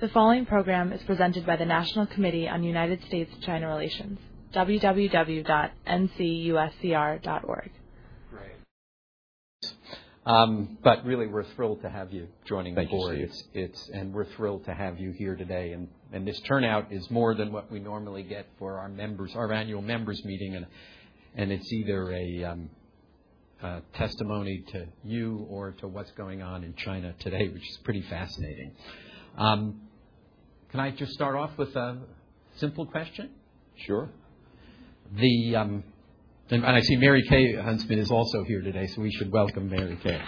The following program is presented by the National Committee on United States-China Relations, www.ncuscr.org. Great. Um, but really, we're thrilled to have you joining Thank the board. You, it's, it's, and we're thrilled to have you here today. And, and this turnout is more than what we normally get for our members, our annual members meeting, and and it's either a um, uh, testimony to you or to what's going on in China today, which is pretty fascinating. Um, can I just start off with a simple question? Sure. The um, and I see Mary Kay Huntsman is also here today, so we should welcome Mary Kay.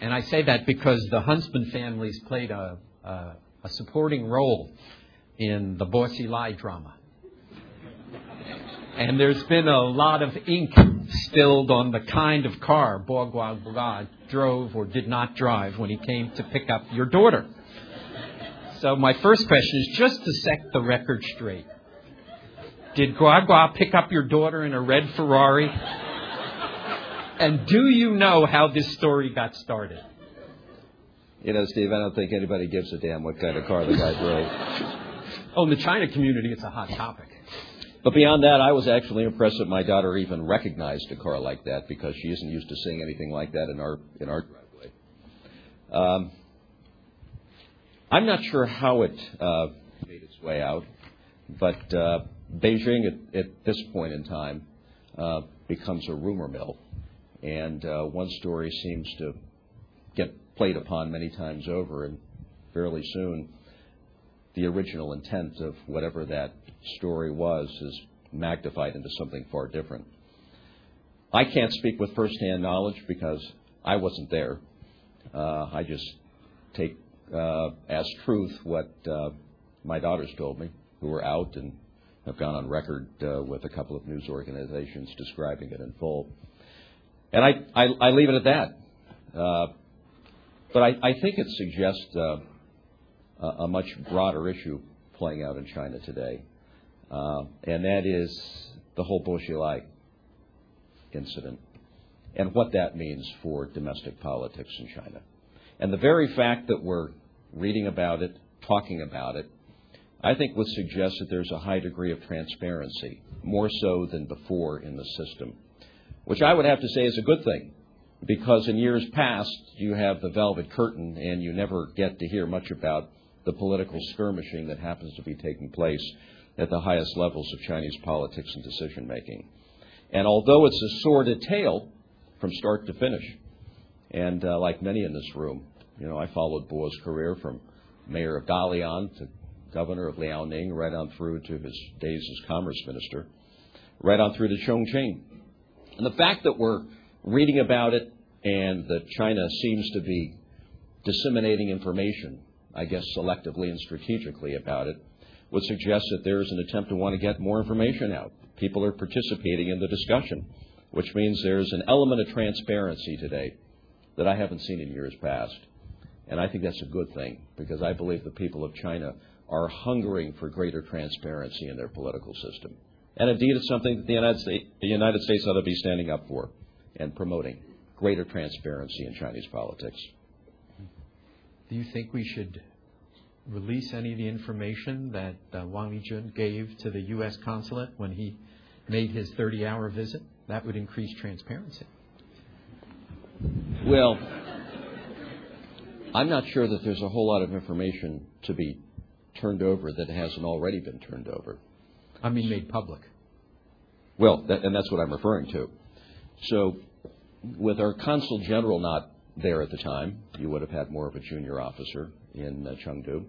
And I say that because the Huntsman families played a, a, a supporting role in the Bo Xilai drama. And there's been a lot of ink spilled on the kind of car Bo Guagua drove or did not drive when he came to pick up your daughter. So my first question is just to set the record straight. Did Guagua pick up your daughter in a red Ferrari? And do you know how this story got started? You know, Steve, I don't think anybody gives a damn what kind of car the guy drove. Oh, in the China community, it's a hot topic. But beyond that, I was actually impressed that my daughter even recognized a car like that because she isn't used to seeing anything like that in our in our driveway. Um, I'm not sure how it uh, made its way out, but uh, Beijing at, at, this point in time uh, becomes a rumor mill, and uh, one story seems to get played upon many times over, and fairly soon the original intent of whatever that story was is magnified into something far different. I can't speak with firsthand knowledge because I wasn't there. Uh, I just take uh, as truth what uh, my daughters told me, who were out and have gone on record uh, with a couple of news organizations describing it in full. And I, I, I leave it at that. Uh, but I, I think it suggests uh, a much broader issue playing out in China today, uh, and that is the whole Bo Xilai incident and what that means for domestic politics in China. And the very fact that we're reading about it, talking about it, I think would suggest that there's a high degree of transparency, more so than before in the system, which I would have to say is a good thing because in years past you have the velvet curtain and you never get to hear much about the political skirmishing that happens to be taking place at the highest levels of Chinese politics and decision making. And although it's a sordid tale from start to finish, and uh, like many in this room, you know, I followed Bo's career from mayor of Dalian to governor of Liaoning, right on through to his days as commerce minister, right on through to Chongqing. And the fact that we're reading about it and that China seems to be disseminating information I guess, selectively and strategically about it, would suggest that there's an attempt to want to get more information out. People are participating in the discussion, which means there's an element of transparency today that I haven't seen in years past. And I think that's a good thing because I believe the people of China are hungering for greater transparency in their political system. And indeed, it's something that the United States, the United States ought to be standing up for and promoting greater transparency in Chinese politics. Do you think we should release any of the information that uh, Wang Lijun gave to the U.S. consulate when he made his 30 hour visit? That would increase transparency. Well, I'm not sure that there's a whole lot of information to be turned over that hasn't already been turned over. I mean, made public. Well, that, and that's what I'm referring to. So, with our consul general not there at the time. You would have had more of a junior officer in uh, Chengdu.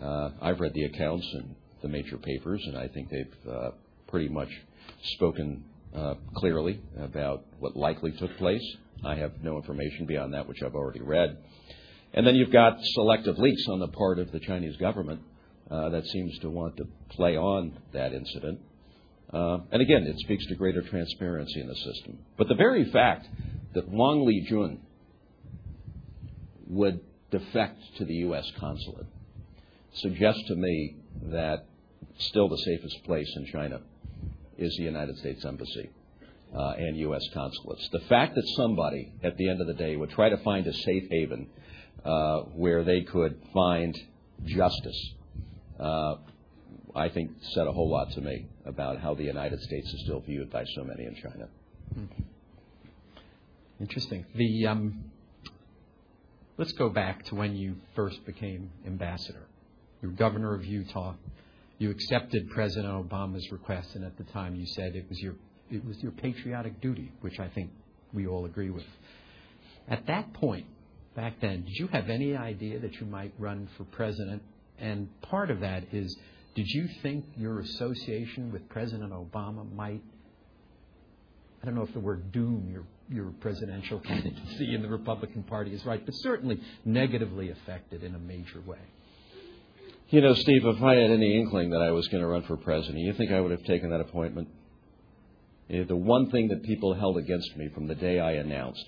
Uh, I've read the accounts in the major papers, and I think they've uh, pretty much spoken uh, clearly about what likely took place. I have no information beyond that, which I've already read. And then you've got selective leaks on the part of the Chinese government uh, that seems to want to play on that incident. Uh, and again, it speaks to greater transparency in the system. But the very fact that Wang Lijun would defect to the U.S. consulate suggests to me that still the safest place in China is the United States Embassy. uh, and U.S. consulates. The fact that somebody, at the end of the day, would try to find a safe haven uh, where they could find justice, uh, I think said a whole lot to me about how the United States is still viewed by so many in China. Hmm. Interesting. The um, let's go back to when you first became ambassador. You were governor of Utah. You accepted President Obama's request, and at the time you said it was your it was your patriotic duty, which I think we all agree with. At that point, back then, did you have any idea that you might run for president? And part of that is, did you think your association with President Obama might, I don't know if the word doom your, your presidential candidacy in the Republican Party is right, but certainly negatively affected in a major way? You know, Steve, if I had any inkling that I was going to run for president, you think I would have taken that appointment? The one thing that people held against me from the day I announced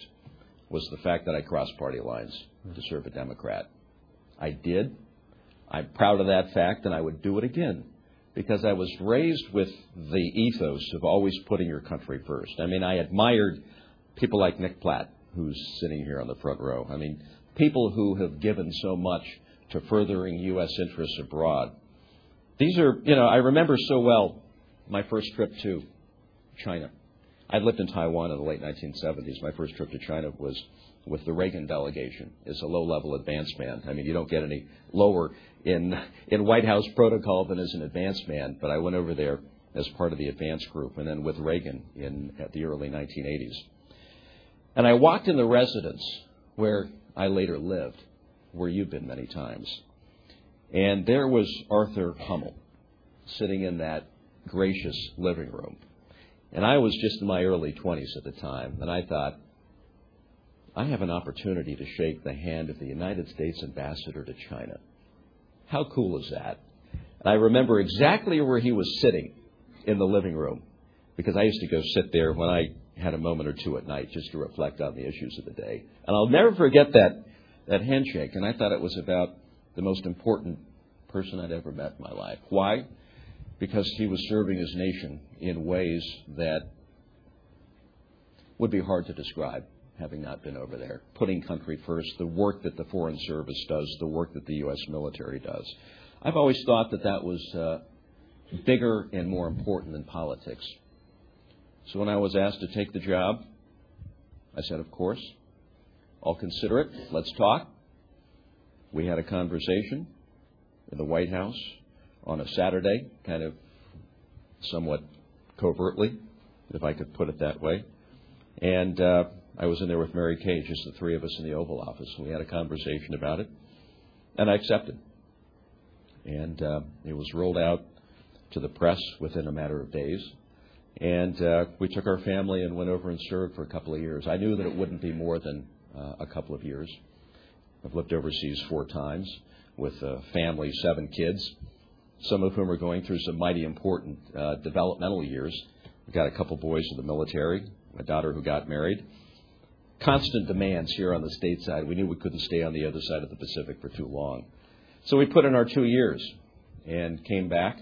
was the fact that I crossed party lines to hmm. serve a Democrat. I did. I'm proud of that fact, and I would do it again because I was raised with the ethos of always putting your country first. I mean, I admired people like Nick Platt, who's sitting here on the front row. I mean, people who have given so much to furthering U.S. interests abroad. These are, you know, I remember so well my first trip to China. I'd lived in Taiwan in the late 1970s. My first trip to China was with the Reagan delegation It's a low-level advance man. I mean, you don't get any lower in in White House protocol than as an advance man. But I went over there as part of the advance group, and then with Reagan in at the early 1980s. And I walked in the residence where I later lived, where you've been many times, and there was Arthur Hummel sitting in that gracious living room and I was just in my early 20s at the time, and I thought, I have an opportunity to shake the hand of the United States ambassador to China. How cool is that? And I remember exactly where he was sitting in the living room because I used to go sit there when I had a moment or two at night just to reflect on the issues of the day. And I'll never forget that, that handshake. And I thought it was about the most important person I'd ever met in my life. Why? because he was serving his nation in ways that would be hard to describe having not been over there. Putting country first, the work that the Foreign Service does, the work that the U.S. military does. I've always thought that that was uh, bigger and more important than politics. So when I was asked to take the job, I said, Of course. I'll consider it. Let's talk. We had a conversation in the White House on a Saturday, kind of somewhat covertly, if I could put it that way. And uh, I was in there with Mary Kay, just the three of us in the Oval Office. We had a conversation about it, and I accepted. And uh, it was rolled out to the press within a matter of days. And uh, we took our family and went over and served for a couple of years. I knew that it wouldn't be more than uh, a couple of years. I've lived overseas four times with a family, seven kids some of whom are going through some mighty important uh, developmental years. We've got a couple boys in the military, a daughter who got married. Constant demands here on the stateside. We knew we couldn't stay on the other side of the Pacific for too long. So we put in our two years and came back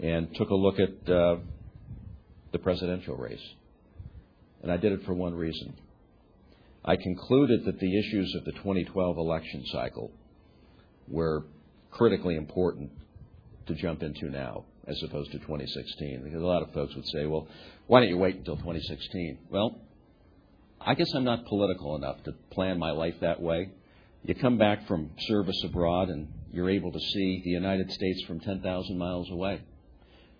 and took a look at uh, the presidential race. And I did it for one reason. I concluded that the issues of the 2012 election cycle were critically important to jump into now as opposed to 2016? Because a lot of folks would say, well, why don't you wait until 2016? Well, I guess I'm not political enough to plan my life that way. You come back from service abroad and you're able to see the United States from 10,000 miles away.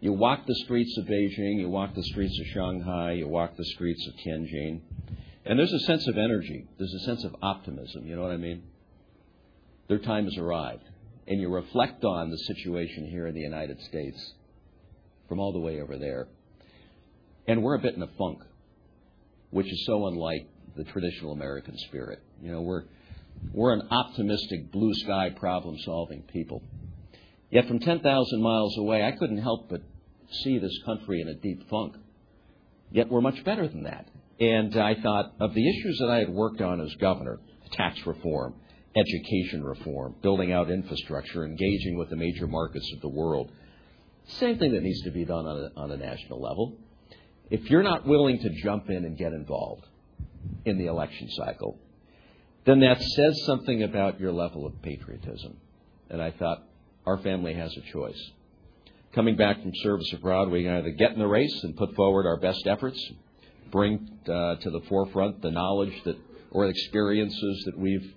You walk the streets of Beijing, you walk the streets of Shanghai, you walk the streets of Tianjin, and there's a sense of energy. There's a sense of optimism. You know what I mean? Their time has arrived and you reflect on the situation here in the United States from all the way over there. And we're a bit in a funk, which is so unlike the traditional American spirit. You know, we're we're an optimistic, blue sky, problem solving people. Yet from 10,000 miles away, I couldn't help but see this country in a deep funk. Yet we're much better than that. And I thought of the issues that I had worked on as governor tax reform, education reform, building out infrastructure, engaging with the major markets of the world. Same thing that needs to be done on a, on a national level. if you're not willing to jump in and get involved in the election cycle, then that says something about your level of patriotism. And I thought, our family has a choice. Coming back from service abroad, we can either get in the race and put forward our best efforts, bring uh, to the forefront the knowledge that or experiences that we've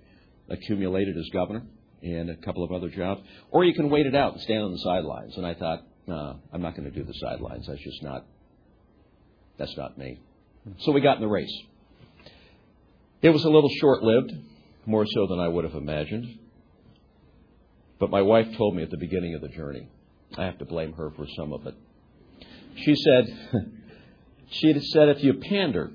accumulated as governor and a couple of other jobs, or you can wait it out and stand on the sidelines. And I thought, no, I'm not going to do the sidelines. That's just not. That's not me. So we got in the race. It was a little short-lived, more so than I would have imagined. But my wife told me at the beginning of the journey, I have to blame her for some of it. She said, she had said, if you pander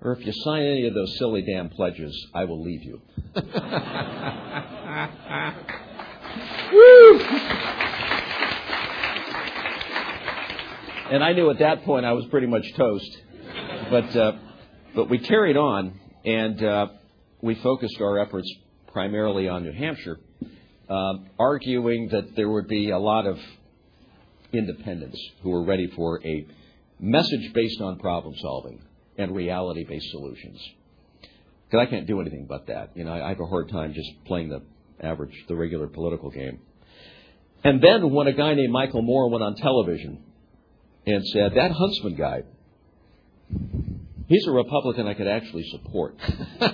or if you sign any of those silly damn pledges, I will leave you. Woo! And I knew at that point I was pretty much toast. But, uh, but we carried on, and uh, we focused our efforts primarily on New Hampshire, Um, arguing that there would be a lot of independents who were ready for a message based on problem solving and reality based solutions. Because I can't do anything but that. You know, I have a hard time just playing the average, the regular political game. And then when a guy named Michael Moore went on television and said, That Huntsman guy, he's a Republican I could actually support.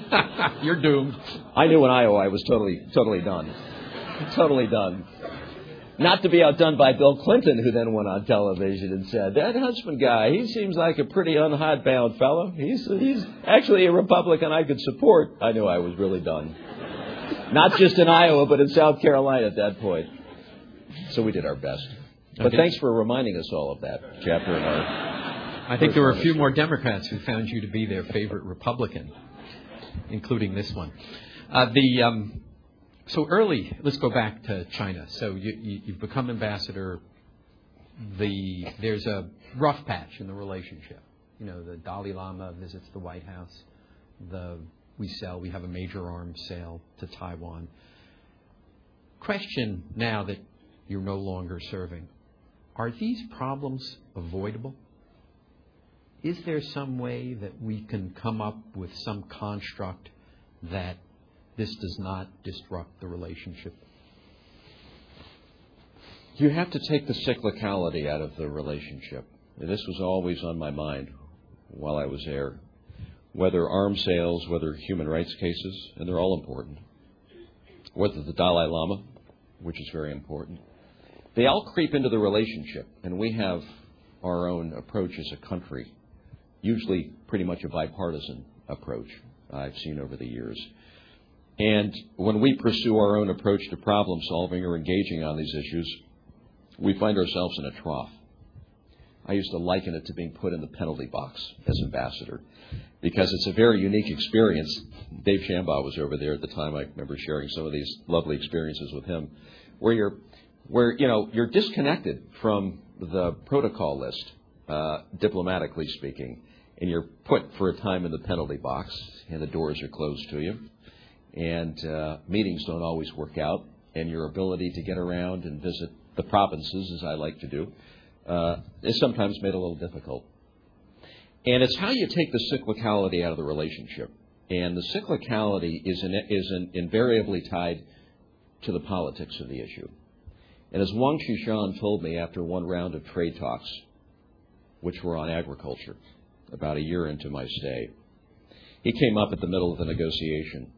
You're doomed. I knew in Iowa I was totally, totally done. totally done. Not to be outdone by Bill Clinton, who then went on television and said, That Huntsman guy, he seems like a pretty unhidebound fellow. He's, he's actually a Republican I could support. I knew I was really done. Not just in Iowa, but in South Carolina at that point. So we did our best. But okay. thanks for reminding us all of that chapter in our. I think there were a few more Democrats who found you to be their favorite Republican, including this one. Uh, the um, so early, let's go back to China. So you, you, you've become ambassador. The there's a rough patch in the relationship. You know, the Dalai Lama visits the White House. The we sell. We have a major arms sale to Taiwan. Question now that you're no longer serving: Are these problems avoidable? Is there some way that we can come up with some construct that this does not disrupt the relationship. You have to take the cyclicality out of the relationship. This was always on my mind while I was there. Whether arms sales, whether human rights cases, and they're all important. Whether the Dalai Lama, which is very important. They all creep into the relationship, and we have our own approach as a country, usually pretty much a bipartisan approach I've seen over the years. And when we pursue our own approach to problem solving or engaging on these issues, we find ourselves in a trough. I used to liken it to being put in the penalty box as ambassador because it's a very unique experience. Dave Shambaugh was over there at the time. I remember sharing some of these lovely experiences with him, where you're, where you know, you're disconnected from the protocol list, uh, diplomatically speaking, and you're put for a time in the penalty box, and the doors are closed to you and uh, meetings don't always work out, and your ability to get around and visit the provinces, as I like to do, uh, is sometimes made a little difficult. And it's how you take the cyclicality out of the relationship. And the cyclicality is, in, is in, invariably tied to the politics of the issue. And as Wang Qishan told me after one round of trade talks, which were on agriculture, about a year into my stay, he came up at the middle of the negotiation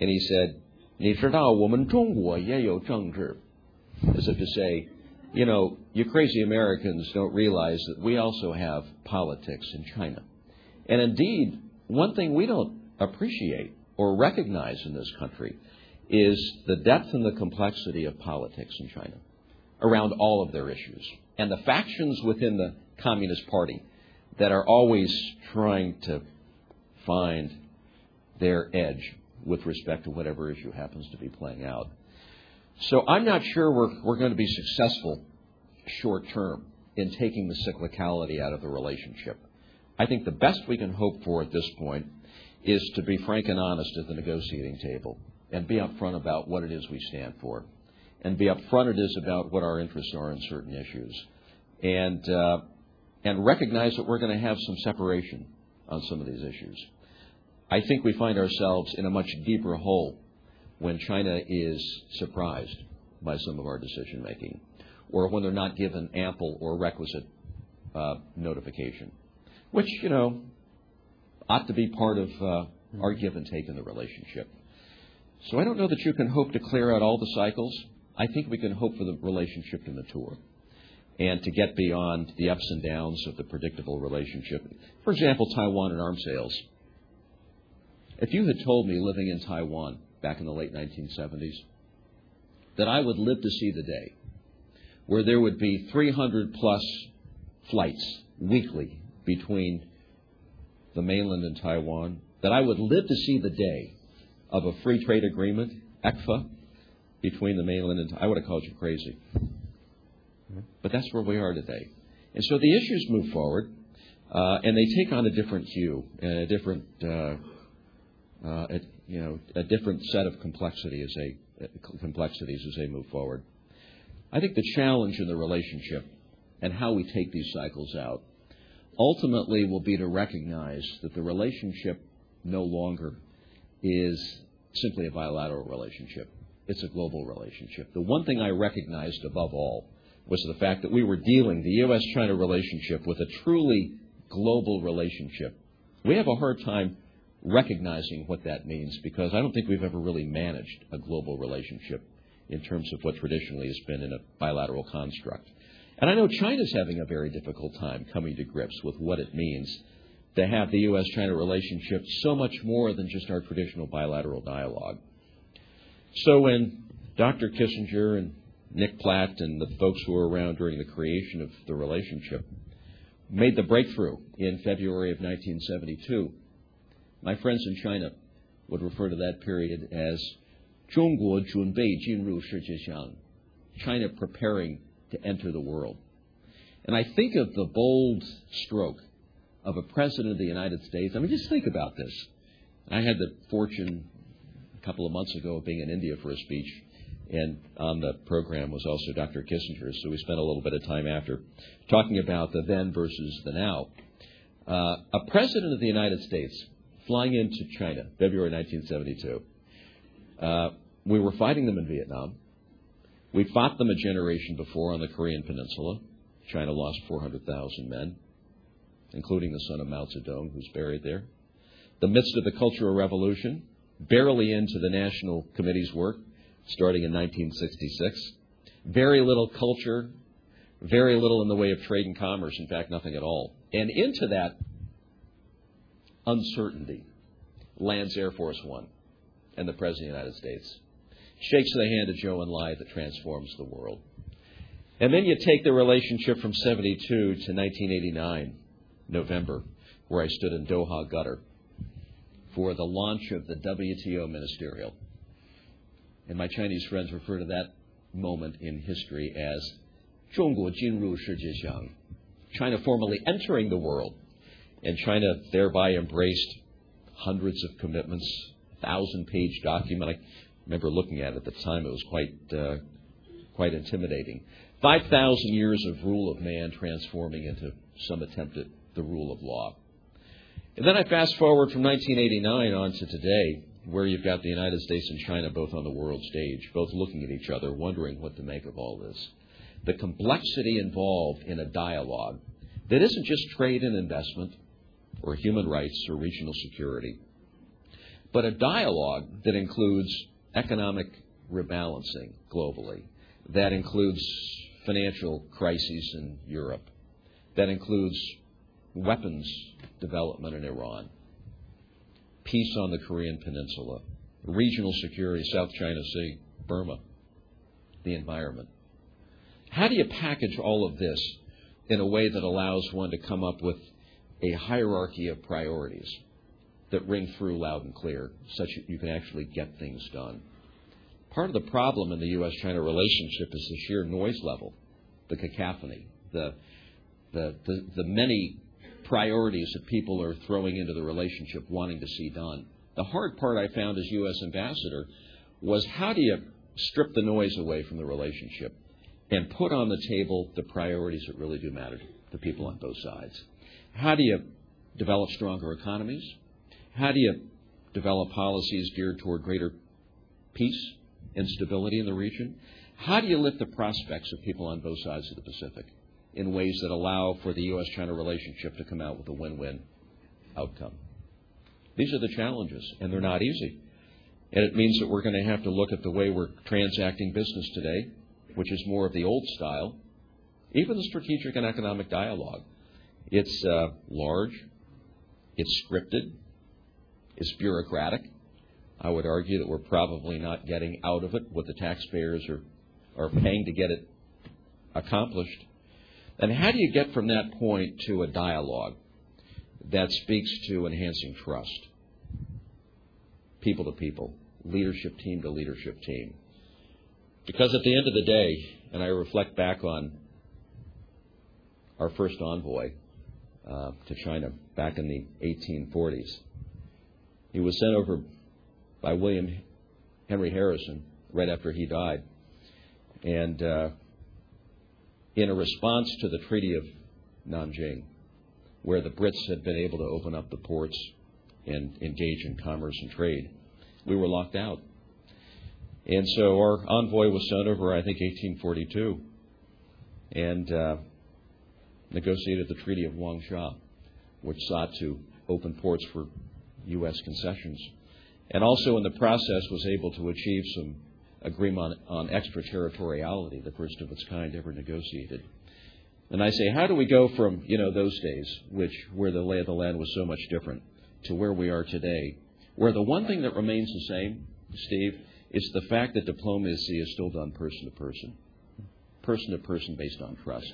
and he said, "Ni As if to say, you know, you crazy Americans don't realize that we also have politics in China. And indeed, one thing we don't appreciate or recognize in this country is the depth and the complexity of politics in China around all of their issues and the factions within the Communist Party that are always trying to find their edge with respect to whatever issue happens to be playing out. So I'm not sure we're, we're going to be successful short term in taking the cyclicality out of the relationship. I think the best we can hope for at this point is to be frank and honest at the negotiating table and be upfront about what it is we stand for and be upfront it is about what our interests are in certain issues. And uh, and recognize that we're going to have some separation on some of these issues. I think we find ourselves in a much deeper hole when China is surprised by some of our decision making or when they're not given ample or requisite uh, notification, which, you know, ought to be part of uh, our give and take in the relationship. So I don't know that you can hope to clear out all the cycles. I think we can hope for the relationship to mature and to get beyond the ups and downs of the predictable relationship. For example, Taiwan and arms sales. If you had told me living in Taiwan back in the late 1970s that I would live to see the day where there would be 300 plus flights weekly between the mainland and Taiwan, that I would live to see the day of a free trade agreement, ECFA, between the mainland and Taiwan I would have called you crazy. But that's where we are today. And so the issues move forward, uh, and they take on a different hue a different, uh, uh, a, you know, a different set of complexity as they, complexities as they move forward. I think the challenge in the relationship and how we take these cycles out ultimately will be to recognize that the relationship no longer is simply a bilateral relationship. It's a global relationship. The one thing I recognized above all was the fact that we were dealing the U.S. China relationship with a truly global relationship. We have a hard time recognizing what that means because I don't think we've ever really managed a global relationship in terms of what traditionally has been in a bilateral construct. And I know China's having a very difficult time coming to grips with what it means to have the U.S. China relationship so much more than just our traditional bilateral dialogue. So when Dr. Kissinger and Nick Platt and the folks who were around during the creation of the relationship made the breakthrough in February of 1972, my friends in China would refer to that period as 中国准备进入世界上, China preparing to enter the world. And I think of the bold stroke of a president of the United States. I mean, just think about this. I had the fortune a couple of months ago of being in India for a speech, and on the program was also Dr. Kissinger, so we spent a little bit of time after talking about the then versus the now. Uh, a president of the United States flying into China, February 1972. Uh, we were fighting them in Vietnam. We fought them a generation before on the Korean Peninsula. China lost 400,000 men, including the son of Mao Zedong, who's buried there. The midst of the Cultural Revolution, barely into the National Committee's work, starting in 1966. Very little culture, very little in the way of trade and commerce, in fact, nothing at all. And into that uncertainty, lands Air Force One and the President of the United States, shakes the hand of Zhou Enlai that transforms the world. And then you take the relationship from 72 to 1989, November, where I stood in Doha Qatar for the launch of the WTO ministerial. And my Chinese friends refer to that moment in history as 中国进入世界上, China formally entering the world and China thereby embraced hundreds of commitments, a thousand page document. I remember looking at it at the time, it was quite, uh, quite intimidating. 5,000 years of rule of man transforming into some attempt at the rule of law. And then I fast forward from 1989 on to today, where you've got the United States and China both on the world stage, both looking at each other, wondering what to make of all this. The complexity involved in a dialogue that isn't just trade and investment or human rights or regional security, but a dialogue that includes economic rebalancing globally, that includes financial crises in Europe, that includes weapons development in Iran, peace on the Korean Peninsula, regional security, South China Sea, Burma, the environment. How do you package all of this in a way that allows one to come up with a hierarchy of priorities that ring through loud and clear, such that you can actually get things done? Part of the problem in the U.S. China relationship is the sheer noise level, the cacophony, the, the, the, the many priorities that people are throwing into the relationship wanting to see done. The hard part I found as U.S. ambassador was how do you strip the noise away from the relationship and put on the table the priorities that really do matter to the people on both sides. How do you develop stronger economies? How do you develop policies geared toward greater peace and stability in the region? How do you lift the prospects of people on both sides of the Pacific in ways that allow for the U.S. China relationship to come out with a win win outcome? These are the challenges, and they're not easy. And it means that we're going to have to look at the way we're transacting business today, which is more of the old style, even the strategic and economic dialogue. It's uh, large, it's scripted, it's bureaucratic. I would argue that we're probably not getting out of it what the taxpayers are, are paying to get it accomplished. And how do you get from that point to a dialogue that speaks to enhancing trust? People to people, leadership team to leadership team. Because at the end of the day, and I reflect back on our first envoy uh, to China back in the 1840s, he was sent over by William Henry Harrison right after he died. And uh, in a response to the Treaty of Nanjing, where the Brits had been able to open up the ports and engage in commerce and trade, we were locked out. And so our envoy was sent over, I think, 1842, and uh, negotiated the Treaty of Wangxia, which sought to open ports for U.S. concessions. And also, in the process, was able to achieve some agreement on, on extraterritoriality, the first of its kind ever negotiated. And I say, how do we go from you know those days, which where the lay of the land was so much different, to where we are today, where the one thing that remains the same, Steve, is the fact that diplomacy is still done person to person, person to person based on trust.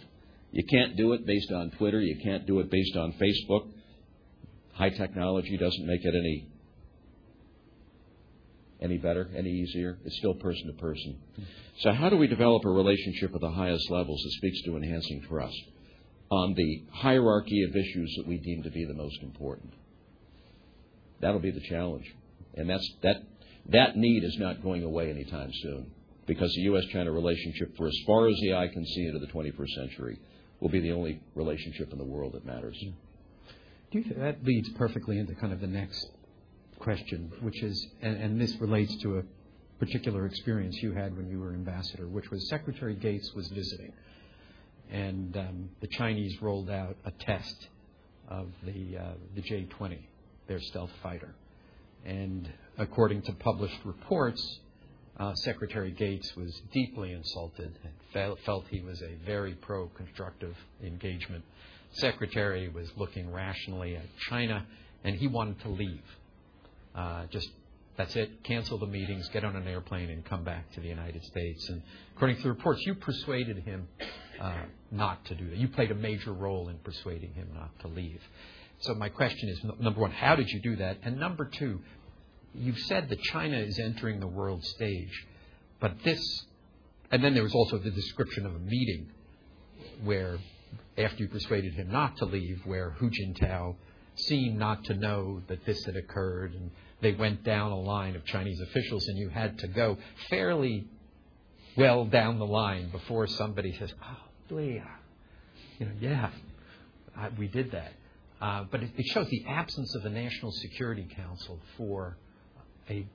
You can't do it based on Twitter. You can't do it based on Facebook. High technology doesn't make it any any better, any easier. It's still person to person. So how do we develop a relationship at the highest levels that speaks to enhancing trust on the hierarchy of issues that we deem to be the most important? That'll be the challenge. And that's that that need is not going away anytime soon because the US China relationship for as far as the eye can see into the 21st century will be the only relationship in the world that matters. Do you that leads perfectly into kind of the next question, which is, and, and this relates to a particular experience you had when you were ambassador, which was Secretary Gates was visiting, and um, the Chinese rolled out a test of the uh, the J-20, their stealth fighter, and according to published reports, uh, Secretary Gates was deeply insulted and felt, he was a very pro constructive engagement. Secretary was looking rationally at China, and he wanted to leave. Uh, just that's it, cancel the meetings, get on an airplane, and come back to the United States. And according to the reports, you persuaded him uh, not to do that. You played a major role in persuading him not to leave. So my question is number one, how did you do that? And number two, you've said that China is entering the world stage, but this, and then there was also the description of a meeting where, after you persuaded him not to leave, where Hu Jintao seemed not to know that this had occurred, and they went down a line of Chinese officials, and you had to go fairly well down the line before somebody says, "Oh, yeah, you know, yeah, I, we did that." Uh, but it, it shows the absence of the National Security Council for a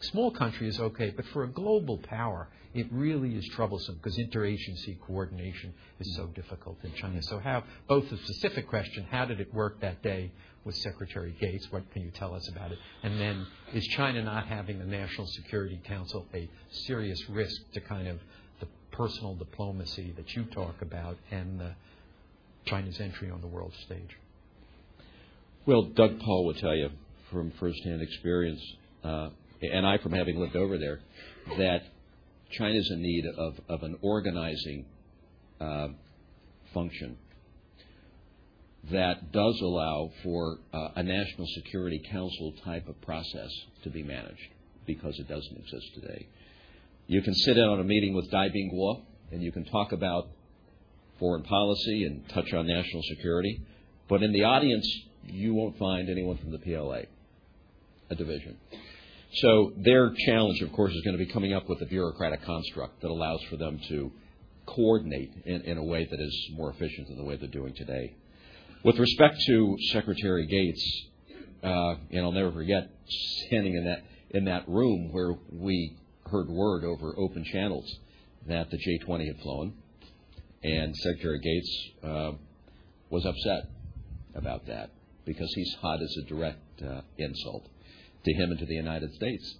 small country is okay, but for a global power, it really is troublesome because interagency coordination is so difficult in China. So, how both the specific question, how did it work that day with Secretary Gates? What can you tell us about it? And then, is China not having the National Security Council a serious risk to kind of the personal diplomacy that you talk about and the China's entry on the world stage? Well, Doug Paal will tell you from firsthand experience uh, and I from having lived over there, that China is in need of, of an organizing uh, function that does allow for uh, a national security council type of process to be managed because it doesn't exist today. You can sit in on a meeting with Dai Bingguo and you can talk about foreign policy and touch on national security, but in the audience, you won't find anyone from the PLA, a division. So their challenge, of course, is going to be coming up with a bureaucratic construct that allows for them to coordinate in, in a way that is more efficient than the way they're doing today. With respect to Secretary Gates, uh, and I'll never forget standing in that in that room where we heard word over open channels that the J-20 had flown, and Secretary Gates uh, was upset about that because he saw as a direct uh, insult to him and to the United States.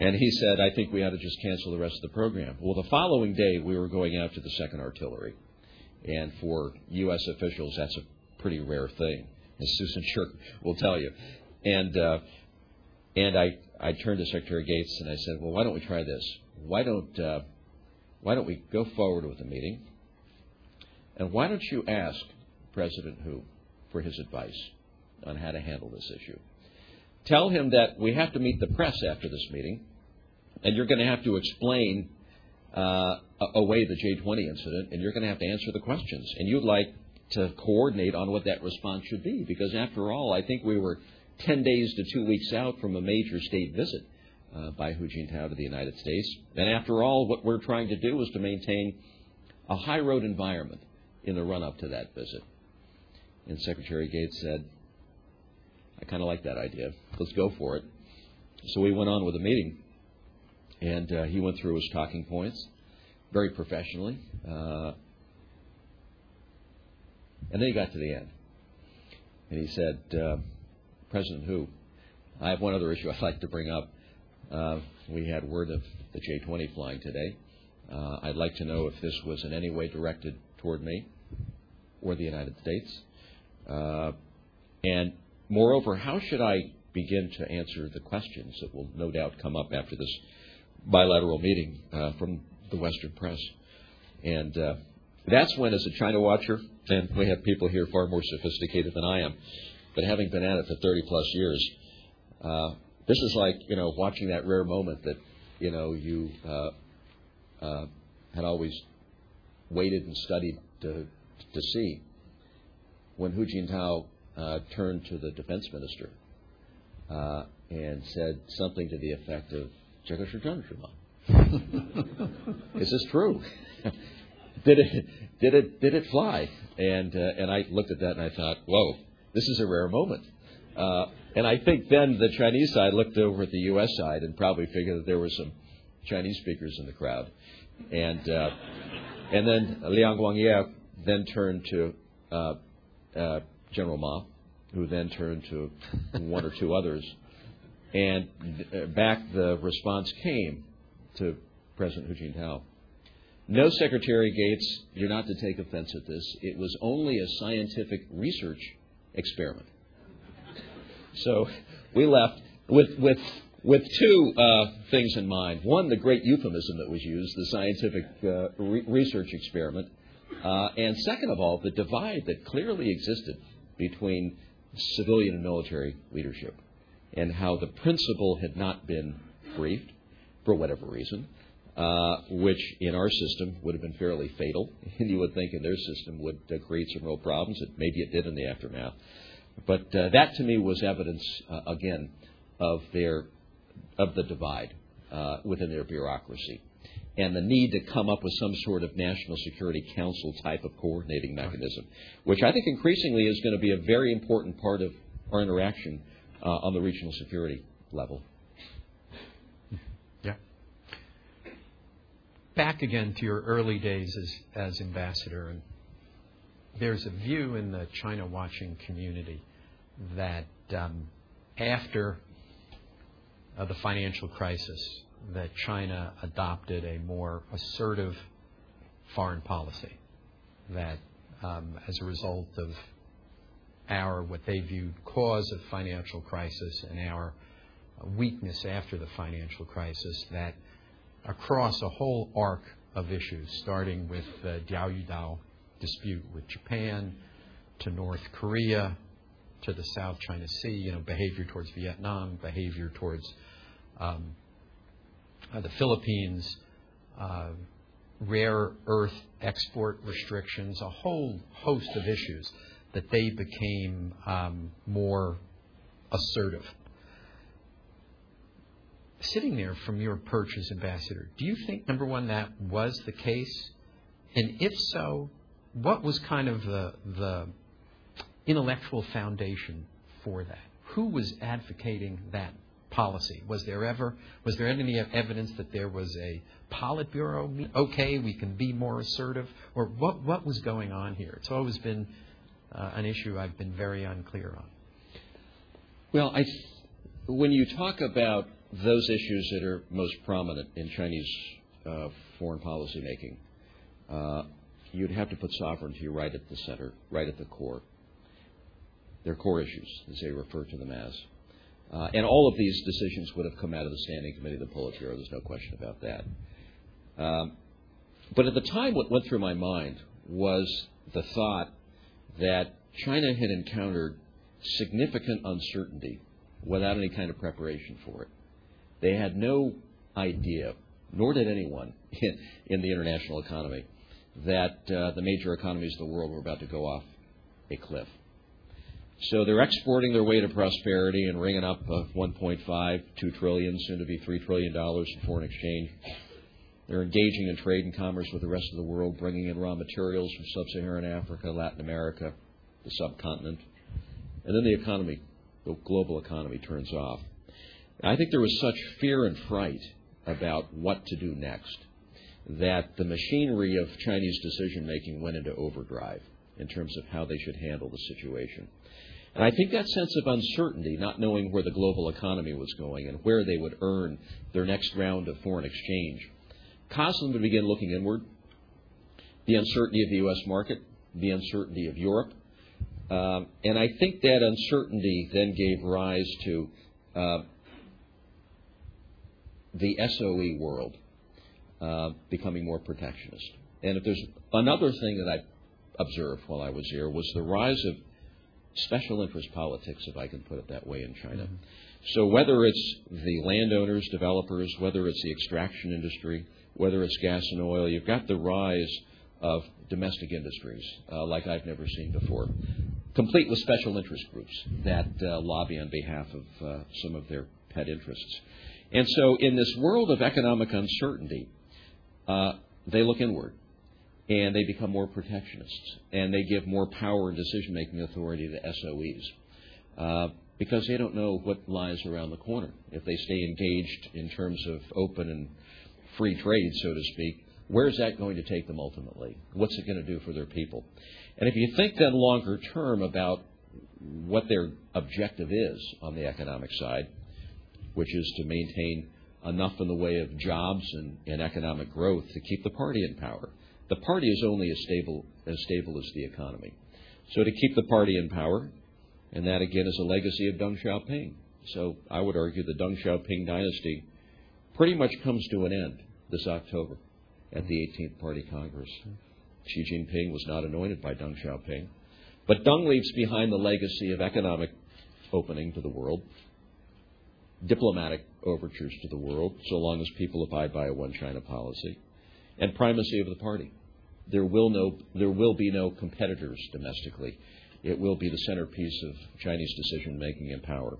And he said, I think we ought to just cancel the rest of the program. Well, the following day, we were going out to the 2nd Artillery. And for U.S. officials, that's a pretty rare thing, as Susan Shirk will tell you. And, uh, and I, I turned to Secretary Gates and I said, well, why don't we try this? Why don't, uh, why don't we go forward with the meeting? And why don't you ask President Hu for his advice on how to handle this issue? Tell him that we have to meet the press after this meeting and you're going to have to explain uh, away the J20 incident, and you're going to have to answer the questions. And you'd like to coordinate on what that response should be, because after all, I think we were 10 days to two weeks out from a major state visit uh, by Hu Jintao to the United States. And after all, what we're trying to do is to maintain a high road environment in the run up to that visit. And Secretary Gates said, I kind of like that idea. Let's go for it. So we went on with the meeting. And uh, he went through his talking points very professionally. Uh, and then he got to the end. And he said, uh, President Hu, I have one other issue I'd like to bring up. Uh, we had word of the J 20 flying today. Uh, I'd like to know if this was in any way directed toward me or the United States. Uh, and moreover, how should I begin to answer the questions that will no doubt come up after this bilateral meeting uh, from the Western press. And uh, that's when, as a China watcher, and we have people here far more sophisticated than I am, but having been at it for 30 plus years, uh, this is like you know watching that rare moment that you know you uh, uh, had always waited and studied to to see. When Hu Jintao uh, turned to the defense minister uh, and said something to the effect of, check your Is this true? did it did it did it fly? And uh, and I looked at that and I thought, whoa, this is a rare moment. Uh, and I think then the Chinese side looked over at the U.S. side and probably figured that there were some Chinese speakers in the crowd. And uh, and then Liang Guanglie then turned to uh, uh, General Ma, who then turned to one or two others and uh, back the response came to President Hu Jintao. No, Secretary Gates, you're not to take offense at this. It was only a scientific research experiment. So we left with, with, with two uh, things in mind. One, the great euphemism that was used, the scientific uh, re- research experiment. Uh, and second of all, the divide that clearly existed between civilian and military leadership and how the principal had not been briefed for whatever reason, uh, which in our system would have been fairly fatal, and you would think in their system would uh, create some real problems. Maybe it did in the aftermath. But uh, that to me was evidence, uh, again, of their of the divide uh, within their bureaucracy and the need to come up with some sort of national security council type of coordinating mechanism, which I think increasingly is going to be a very important part of our interaction uh, on the regional security level. Yeah. Back again to your early days as, as ambassador, and there's a view in the China watching community that um, after uh, the financial crisis, that China adopted a more assertive foreign policy. That um, as a result of our what they viewed cause of financial crisis and our weakness after the financial crisis that across a whole arc of issues, starting with the Diaoyudao dispute with Japan, to North Korea, to the South China Sea, you know, behavior towards Vietnam, behavior towards um, the Philippines, uh, rare earth export restrictions, a whole host of issues that they became um, more assertive. Sitting there from your perch as ambassador, do you think, number one, that was the case? And if so, what was kind of the, the intellectual foundation for that? Who was advocating that policy? Was there ever was there any evidence that there was a Politburo? Okay, we can be more assertive, or what what was going on here? It's always been uh, an issue I've been very unclear on. Well, I, when you talk about those issues that are most prominent in Chinese uh, foreign policy making, uh, you'd have to put sovereignty right at the center, right at the core. They're core issues, as they refer to them as. Uh, and all of these decisions would have come out of the Standing Committee of the Politburo. There's no question about that. Um, but at the time, what went through my mind was the thought that China had encountered significant uncertainty without any kind of preparation for it. They had no idea, nor did anyone in, in the international economy, that uh, the major economies of the world were about to go off a cliff. So they're exporting their way to prosperity and ringing up uh, 1.5, 2 trillion, soon to be 3 trillion dollars in foreign exchange. They're engaging in trade and commerce with the rest of the world, bringing in raw materials from sub-Saharan Africa, Latin America, the subcontinent, and then the economy, the global economy, turns off. I think there was such fear and fright about what to do next that the machinery of Chinese decision making went into overdrive in terms of how they should handle the situation. And I think that sense of uncertainty, not knowing where the global economy was going and where they would earn their next round of foreign exchange, caused them to begin looking inward. The uncertainty of the U.S. market, the uncertainty of Europe. Um, and I think that uncertainty then gave rise to uh, the SOE world uh, becoming more protectionist. And if there's another thing that I observed while I was here was the rise of special interest politics, if I can put it that way, in China. Mm-hmm. So whether it's the landowners, developers, whether it's the extraction industry, whether it's gas and oil, you've got the rise of domestic industries uh, like I've never seen before, complete with special interest groups that uh, lobby on behalf of uh, some of their pet interests. And so, in this world of economic uncertainty, uh, they look inward and they become more protectionists and they give more power and decision making authority to SOEs uh, because they don't know what lies around the corner. If they stay engaged in terms of open and free trade, so to speak, where's that going to take them ultimately? What's it going to do for their people? And if you think then longer term about what their objective is on the economic side, which is to maintain enough in the way of jobs and, and economic growth to keep the party in power. The party is only as stable as stable as the economy. So to keep the party in power, and that again is a legacy of Deng Xiaoping. So I would argue the Deng Xiaoping dynasty pretty much comes to an end this October at the 18th Party Congress. Xi Jinping was not anointed by Deng Xiaoping. But Deng leaves behind the legacy of economic opening to the world, diplomatic overtures to the world, so long as people abide by a one China policy, and primacy of the party. There will, no, there will be no competitors domestically. It will be the centerpiece of Chinese decision making and power.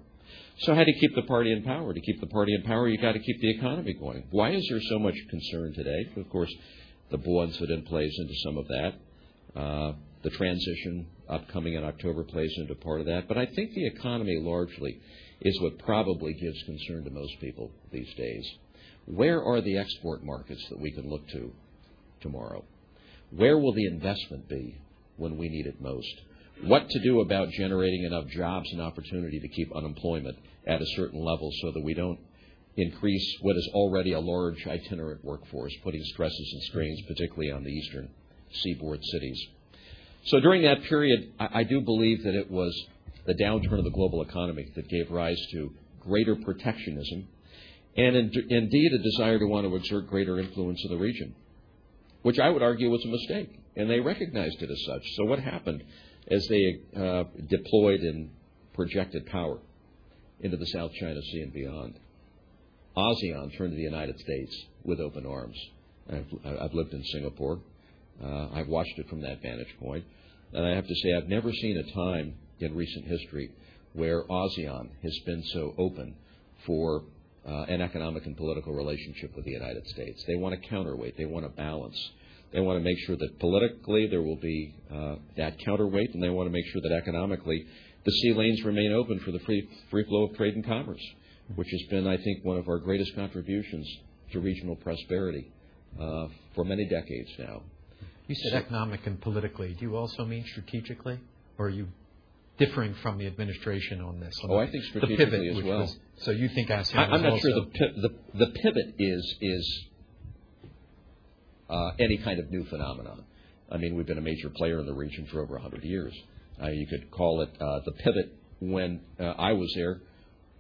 So, how do you keep the party in power? To keep the party in power, you've got to keep the economy going. Why is there so much concern today? Of course, the incident plays into some of that. Uh, the transition upcoming in October plays into part of that. But I think the economy largely is what probably gives concern to most people these days. Where are the export markets that we can look to tomorrow? Where will the investment be when we need it most? What to do about generating enough jobs and opportunity to keep unemployment at a certain level so that we don't increase what is already a large itinerant workforce, putting stresses and strains particularly on the eastern seaboard cities. So during that period, I, do believe that it was the downturn of the global economy that gave rise to greater protectionism and in, indeed a desire to want to exert greater influence in the region, which I would argue was a mistake. And they recognized it as such. So what happened as they uh, deployed and projected power into the South China Sea and beyond? ASEAN turned to the United States with open arms. I've, I've lived in Singapore. Uh, I've watched it from that vantage point. And I have to say, I've never seen a time in recent history where ASEAN has been so open for uh, an economic and political relationship with the United States. They want a counterweight. They want a balance. They want to make sure that politically there will be uh, that counterweight, and they want to make sure that economically the sea lanes remain open for the free, free flow of trade and commerce, which has been, I think, one of our greatest contributions to regional prosperity uh, for many decades now. You said economic and politically. Do you also mean strategically, or are you differing from the administration on this? On oh, the, I think strategically pivot, as well. Was, so you think ASEAN? I, am not sure the, the, the pivot is is uh, any kind of new phenomenon. I mean, we've been a major player in the region for over 100 years. Uh, you could call it uh, the pivot when uh, I was there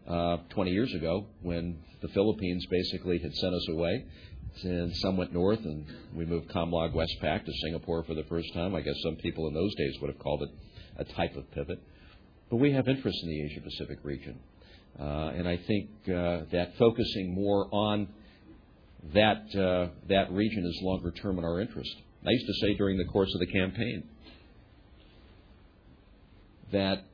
uh, 20 years ago, when the Philippines basically had sent us away, and some went north, and we moved Comlog Westpac to Singapore for the first time. I guess some people in those days would have called it a type of pivot. But we have interest in the Asia Pacific region. Uh, and I think uh, that focusing more on that, uh, that region is longer term in our interest. I used to say during the course of the campaign that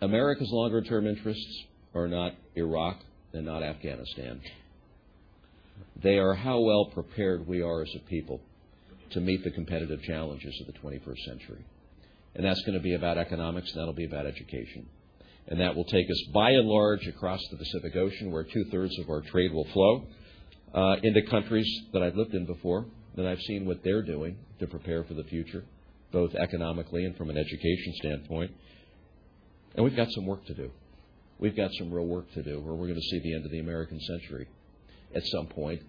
America's longer term interests are not Iraq and not Afghanistan. They are how well prepared we are as a people to meet the competitive challenges of the 21st century. And that's going to be about economics, and that'll be about education. And that will take us by and large across the Pacific Ocean, where two thirds of our trade will flow, uh, into countries that I've lived in before, that I've seen what they're doing to prepare for the future, both economically and from an education standpoint. And we've got some work to do. We've got some real work to do, or we're going to see the end of the American century at some point,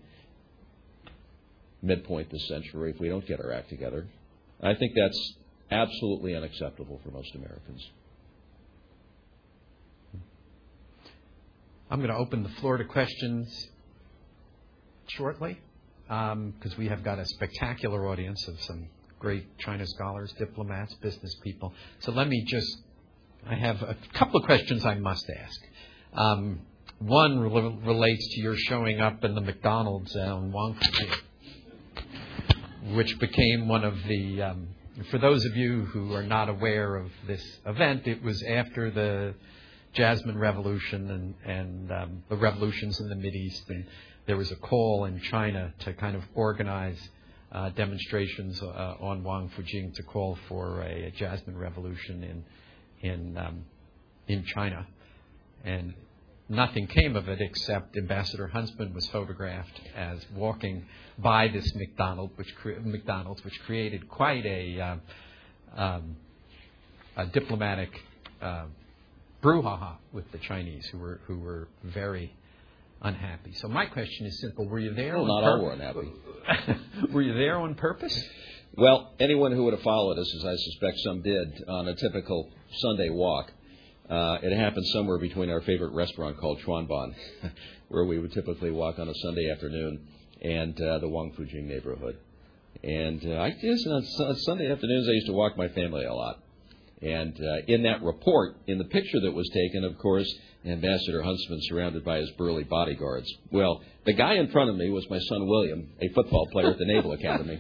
midpoint this century, if we don't get our act together. I think that's absolutely unacceptable for most Americans. I'm going to open the floor to questions shortly because um, we have got a spectacular audience of some great China scholars, diplomats, business people. So let me just, I have a couple of questions I must ask. Um, one re- relates to your showing up in the McDonald's on Wangfujing, which became one of the um, for those of you who are not aware of this event, it was after the Jasmine Revolution and, and um, the revolutions in the East, and there was a call in China to kind of organize uh, demonstrations uh, on Wangfujing to call for a, a Jasmine Revolution in in um, in China, and nothing came of it except Ambassador Huntsman was photographed as walking by this McDonald, which cre- McDonald's, which created quite a, uh, um, a diplomatic uh, brouhaha with the Chinese, who were who were very unhappy. So my question is simple: Were you there? Well, not pur- all were unhappy. were you there on purpose? Well, anyone who would have followed us, as I suspect some did, on a typical Sunday walk, uh, it happened somewhere between our favorite restaurant called Chuanban, where we would typically walk on a Sunday afternoon, and uh, the Wangfujing neighborhood. And uh, I guess on Sunday afternoons I used to walk my family a lot. And uh, in that report, in the picture that was taken, of course, Ambassador Huntsman surrounded by his burly bodyguards. Well, the guy in front of me was my son William, a football player at the Naval Academy,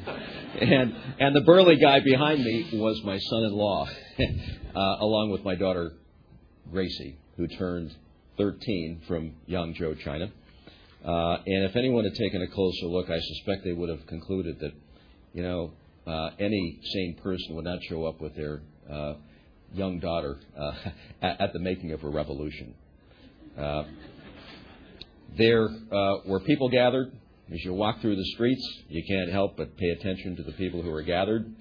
and and the burly guy behind me was my son-in-law, uh, along with my daughter Gracie, who turned 13 from Yangzhou, China. Uh, and if anyone had taken a closer look, I suspect they would have concluded that, you know, uh, any sane person would not show up with their uh, young daughter uh, at, at, the making of a revolution. Uh, there uh, were people gathered. As you walk through the streets, you can't help but pay attention to the people who are gathered.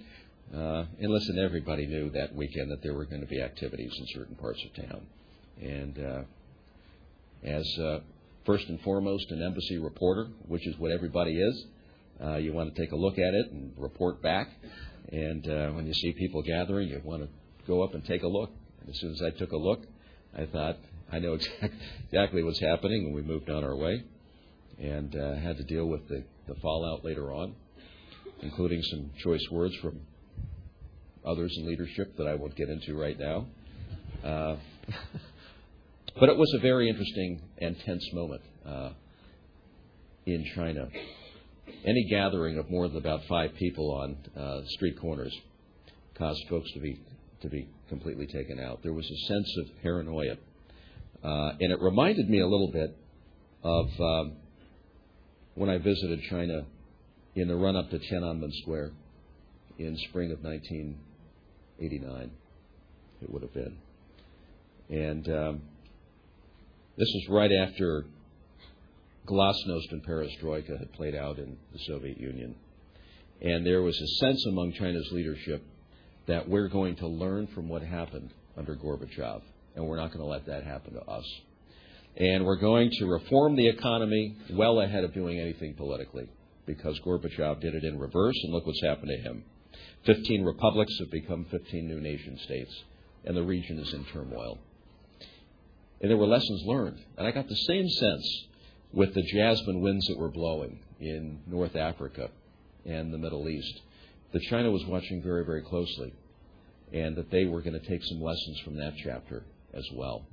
Uh, and listen, everybody knew that weekend that there were going to be activities in certain parts of town. And uh, as uh, first and foremost an embassy reporter, which is what everybody is, uh, you want to take a look at it and report back. And uh, when you see people gathering, you want to go up and take a look. And as soon as I took a look, I thought, I know exact, exactly what's happening, and we moved on our way and uh, had to deal with the, the fallout later on, including some choice words from others in leadership that I won't get into right now. Uh, but it was a very interesting and tense moment uh, in China. Any gathering of more than about five people on uh, street corners caused folks to be to be completely taken out. There was a sense of paranoia, uh, and it reminded me a little bit of um, when I visited China in the run up to Tiananmen Square in spring of 1989. It would have been. And um, this was right after Glasnost and Perestroika had played out in the Soviet Union. And there was a sense among China's leadership that we're going to learn from what happened under Gorbachev, and we're not going to let that happen to us. And we're going to reform the economy well ahead of doing anything politically, because Gorbachev did it in reverse, and look what's happened to him. 15 republics have become 15 new nation states, and the region is in turmoil. And there were lessons learned. And I got the same sense with the jasmine winds that were blowing in North Africa and the Middle East that China was watching very, very closely, and that they were going to take some lessons from that chapter as well.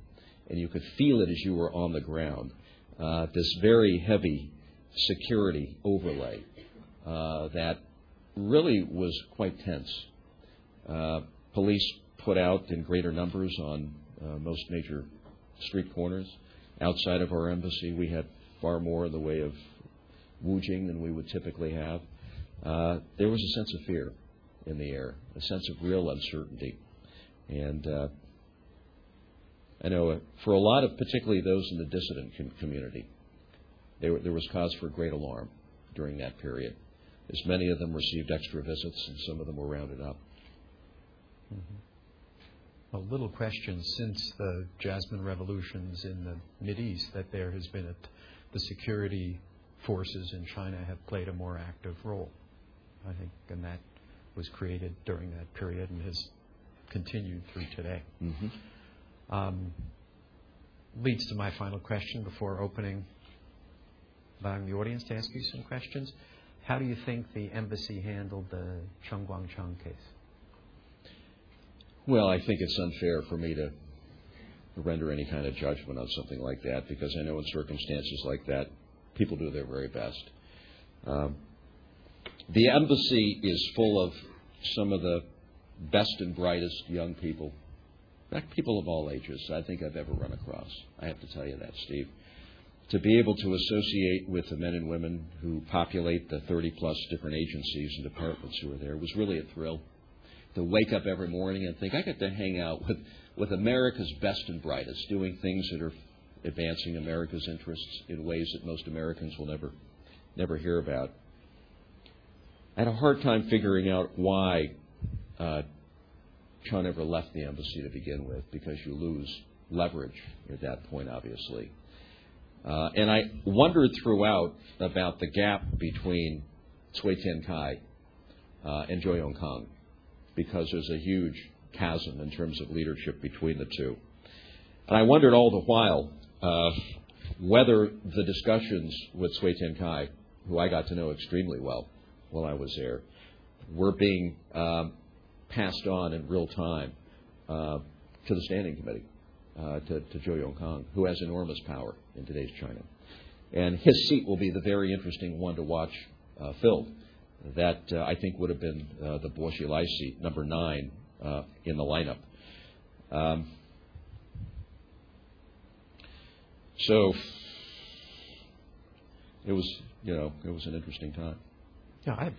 And you could feel it as you were on the ground. Uh, this very heavy security overlay uh, that really was quite tense. Uh, police put out in greater numbers on uh, most major street corners. Outside of our embassy, we had far more in the way of Wujing than we would typically have uh, there was a sense of fear in the air, a sense of real uncertainty. And uh, I know uh, for a lot of, particularly those in the dissident com- community, there, there was cause for great alarm during that period, as many of them received extra visits and some of them were rounded up. Mm-hmm. A little question since the Jasmine revolutions in the East that there has been a, the security forces in China have played a more active role. I think, and that was created during that period and has continued through today. Mm-hmm. Um, leads to my final question before opening, allowing the audience to ask you some questions. How do you think the embassy handled the Chen Guangcheng case? Well, I think it's unfair for me to render any kind of judgment on something like that because I know in circumstances like that, people do their very best. Um, the embassy is full of some of the best and brightest young people, people of all ages, I think I've ever run across. I have to tell you that, Steve. To be able to associate with the men and women who populate the 30 plus different agencies and departments who are there was really a thrill. To wake up every morning and think, I get to hang out with, with America's best and brightest, doing things that are advancing America's interests in ways that most Americans will never, never hear about. I had a hard time figuring out why uh, Chen ever left the embassy to begin with, because you lose leverage at that point, obviously. Uh, and I wondered throughout about the gap between Cui Tiankai uh, and Zhou Yongkang, because there's a huge chasm in terms of leadership between the two. And I wondered all the while uh, whether the discussions with Cui Tiankai, who I got to know extremely well, while I was there were being um, passed on in real time uh, to the standing committee, uh, to, to Zhou Yongkang, who has enormous power in today's China. And his seat will be the very interesting one to watch uh, filled. That uh, I think would have been uh, the Bo Xilai seat, number nine uh, in the lineup. Um, so it was, you know, it was an interesting time. Yeah,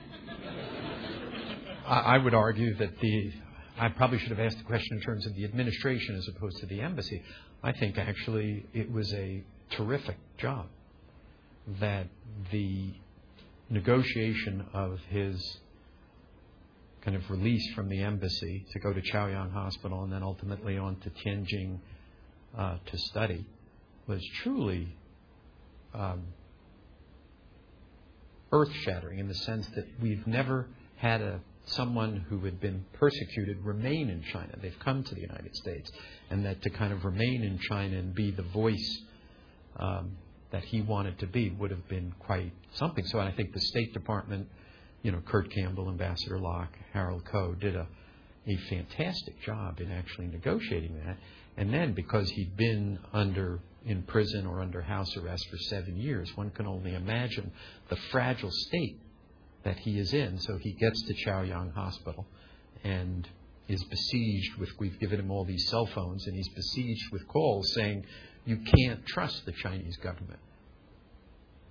I, I would argue that the I probably should have asked the question in terms of the administration as opposed to the embassy. I think actually it was a terrific job that the negotiation of his kind of release from the embassy to go to Chaoyang Hospital and then ultimately on to Tianjin uh, to study was truly um, earth shattering in the sense that we've never had a someone who had been persecuted remain in China. They've come to the United States, and that to kind of remain in China and be the voice um, that he wanted to be would have been quite something. So I think the State Department, you know, Kurt Campbell, Ambassador Locke, Harold Koh did a a fantastic job in actually negotiating that. And then because he'd been under in prison or under house arrest for seven years. One can only imagine the fragile state that he is in. So he gets to Chaoyang Hospital and is besieged with, we've given him all these cell phones, and he's besieged with calls saying, you can't trust the Chinese government.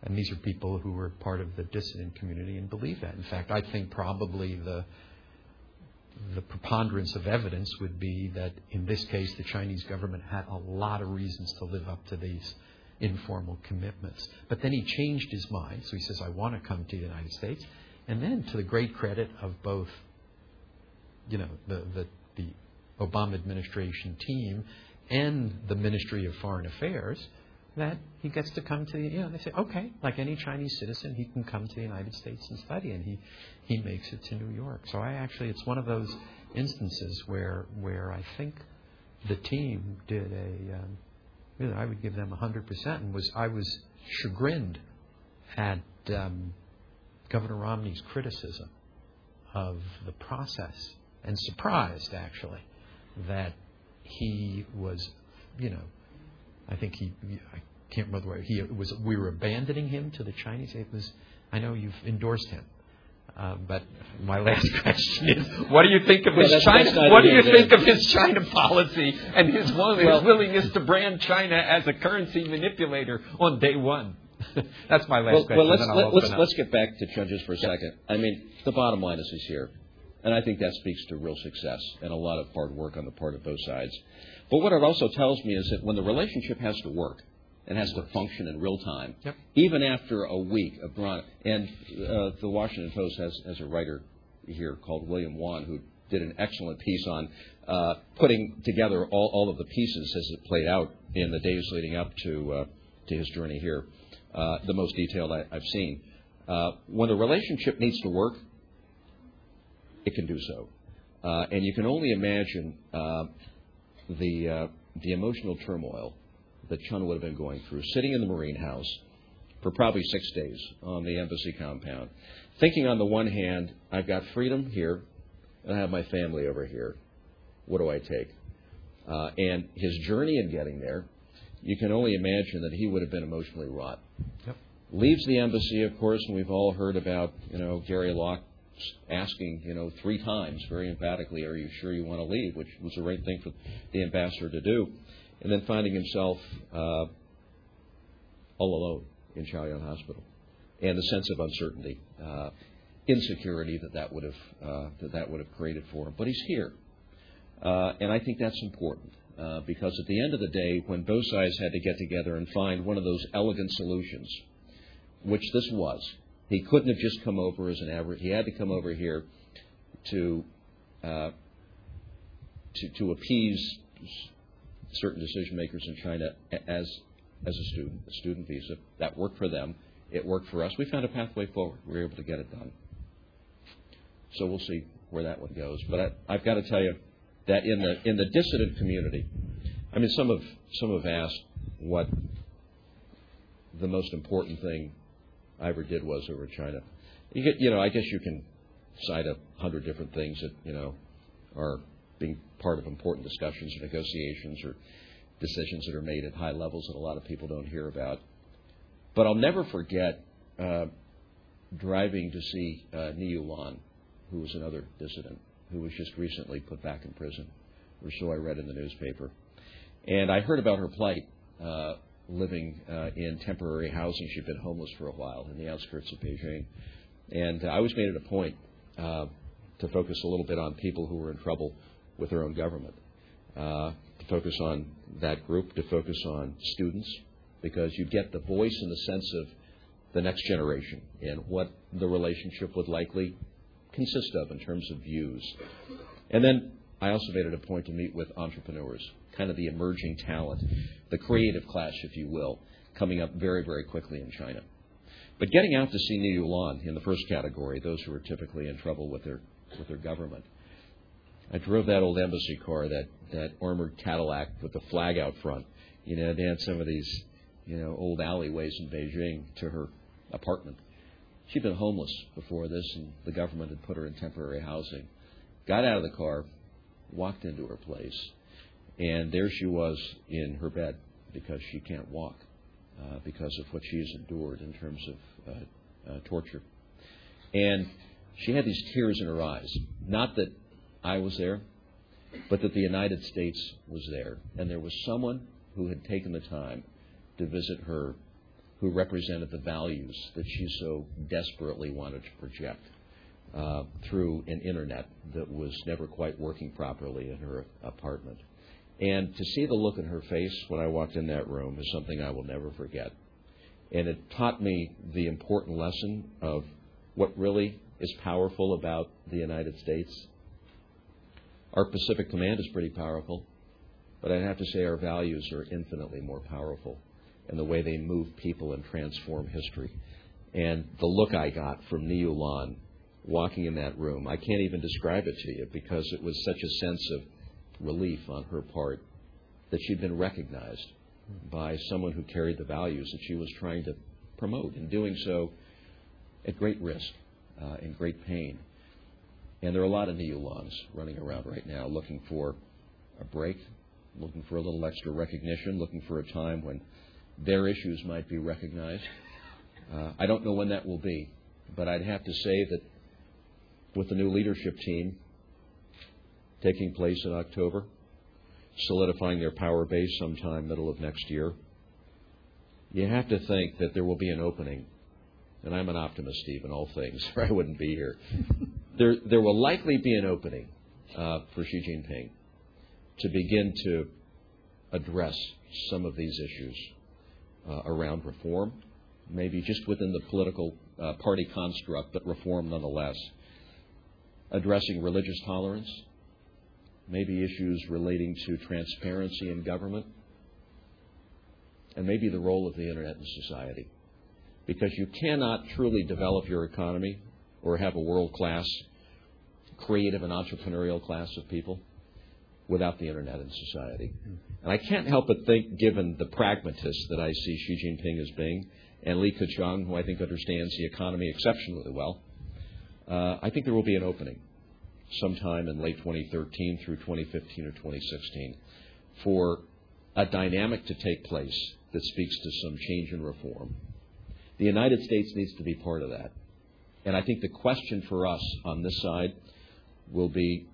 and these are people who were part of the dissident community and believe that. In fact, I think probably the the preponderance of evidence would be that in this case the Chinese government had a lot of reasons to live up to these informal commitments. But then he changed his mind, so he says, I want to come to the United States. And then, to the great credit of both, you know, the, the, the Obama administration team and the Ministry of Foreign Affairs, that he gets to come to the, you know, they say, okay, like any Chinese citizen, he can come to the United States and study, and he, he makes it to New York. So I actually, it's one of those instances where, where I think the team did a, um, know, I would give them 100%, and was, I was chagrined at um, Governor Romney's criticism of the process, and surprised, actually, that he was, you know, I think he, I can't remember the way he was. We were abandoning him to the Chinese. It was. I know you've endorsed him, uh, but my last question is: What do you think of his China? What do you think of of his China policy and his, will- his willingness to brand China as a currency manipulator on day one? that's my last Well, question. well let's let, let's let's get back to judges for a second. I mean, the bottom line is he's here, and I think that speaks to real success and a lot of hard work on the part of both sides. But what it also tells me is that when the relationship has to work and has to function in real time, Yep. even after a week of drawn, and uh, the Washington Post has has a writer here called William Wan who did an excellent piece on uh, putting together all, all of the pieces as it played out in the days leading up to uh, to his journey here. Uh, the most detailed I, I've seen. Uh, when the relationship needs to work, it can do so, uh, and you can only imagine uh, the uh, the emotional turmoil that Chen would have been going through, sitting in the Marine House for probably six days on the embassy compound, thinking on the one hand, I've got freedom here, and I have my family over here. What do I take? Uh, and his journey in getting there, you can only imagine that he would have been emotionally wrought. Yep. Leaves the embassy, of course, and we've all heard about, you know, Gary Locke asking, you know, three times very emphatically, "Are you sure you want to leave?" Which was the right thing for the ambassador to do, and then finding himself uh, all alone in Chaoyang Hospital, and the sense of uncertainty, uh, insecurity that that would have uh, that that would have created for him. But he's here, uh, and I think that's important uh, because at the end of the day, when both sides had to get together and find one of those elegant solutions, which this was, he couldn't have just come over as an average. He had to come over here to uh, to, to appease certain decision makers in China as as a student, a student visa. That worked for them. It worked for us. We found a pathway forward. We were able to get it done. So we'll see where that one goes. But I, I've got to tell you that in the in the dissident community, I mean, some have some have asked what the most important thing Ever did was over China. You get, you know, I guess you can cite a hundred different things that you know are being part of important discussions or negotiations or decisions that are made at high levels that a lot of people don't hear about. But I'll never forget uh, driving to see uh, Ni Yulan, who was another dissident who was just recently put back in prison, or so I read in the newspaper. And I heard about her plight, uh, living uh, in temporary housing. She'd been homeless for a while in the outskirts of Beijing. And uh, I always made it a point uh, to focus a little bit on people who were in trouble with their own government, uh, to focus on that group, to focus on students, because you get the voice and the sense of the next generation and what the relationship would likely consist of in terms of views. And then I also made it a point to meet with entrepreneurs, kind of the emerging talent, the creative class, if you will, coming up very, very quickly in China. But getting out to see Ni Yulan in the first category, those who are typically in trouble with their with their government. I drove that old embassy car, that that armored Cadillac with the flag out front, you know, down some of these, you know, old alleyways in Beijing to her apartment. She'd been homeless before this, and the government had put her in temporary housing. Got out of the car, walked into her place, and there she was in her bed because she can't walk uh, because of what she has endured in terms of uh, uh, torture. And she had these tears in her eyes. Not that I was there, but that the United States was there. And there was someone who had taken the time to visit her who represented the values that she so desperately wanted to project uh, through an internet that was never quite working properly in her apartment. And to see the look in her face when I walked in that room is something I will never forget. And it taught me the important lesson of what really is powerful about the United States. Our Pacific Command is pretty powerful, but I'd have to say our values are infinitely more powerful in the way they move people and transform history. And the look I got from Ni Yulan walking in that room, I can't even describe it to you because it was such a sense of relief on her part that she'd been recognized by someone who carried the values that she was trying to promote, and doing so at great risk uh, and great pain. And there are a lot of Ni Yulans running around right now looking for a break, looking for a little extra recognition, looking for a time when their issues might be recognized. Uh, I don't know when that will be, but I'd have to say that with the new leadership team taking place in October, solidifying their power base sometime middle of next year, you have to think that there will be an opening. And I'm an optimist, Steve, in all things, or I wouldn't be here. there, there will likely be an opening uh, for Xi Jinping to begin to address some of these issues uh, around reform, maybe just within the political uh, party construct, but reform nonetheless. Addressing religious tolerance, maybe issues relating to transparency in government, and maybe the role of the internet in society. Because you cannot truly develop your economy or have a world class, creative, and entrepreneurial class of people without the internet in society. And I can't help but think, given the pragmatist that I see Xi Jinping as being, and Li Keqiang, who I think understands the economy exceptionally well, uh, I think there will be an opening sometime in late 2013 through 2015 or 2016 for a dynamic to take place that speaks to some change and reform. The United States needs to be part of that. And I think the question for us on this side will be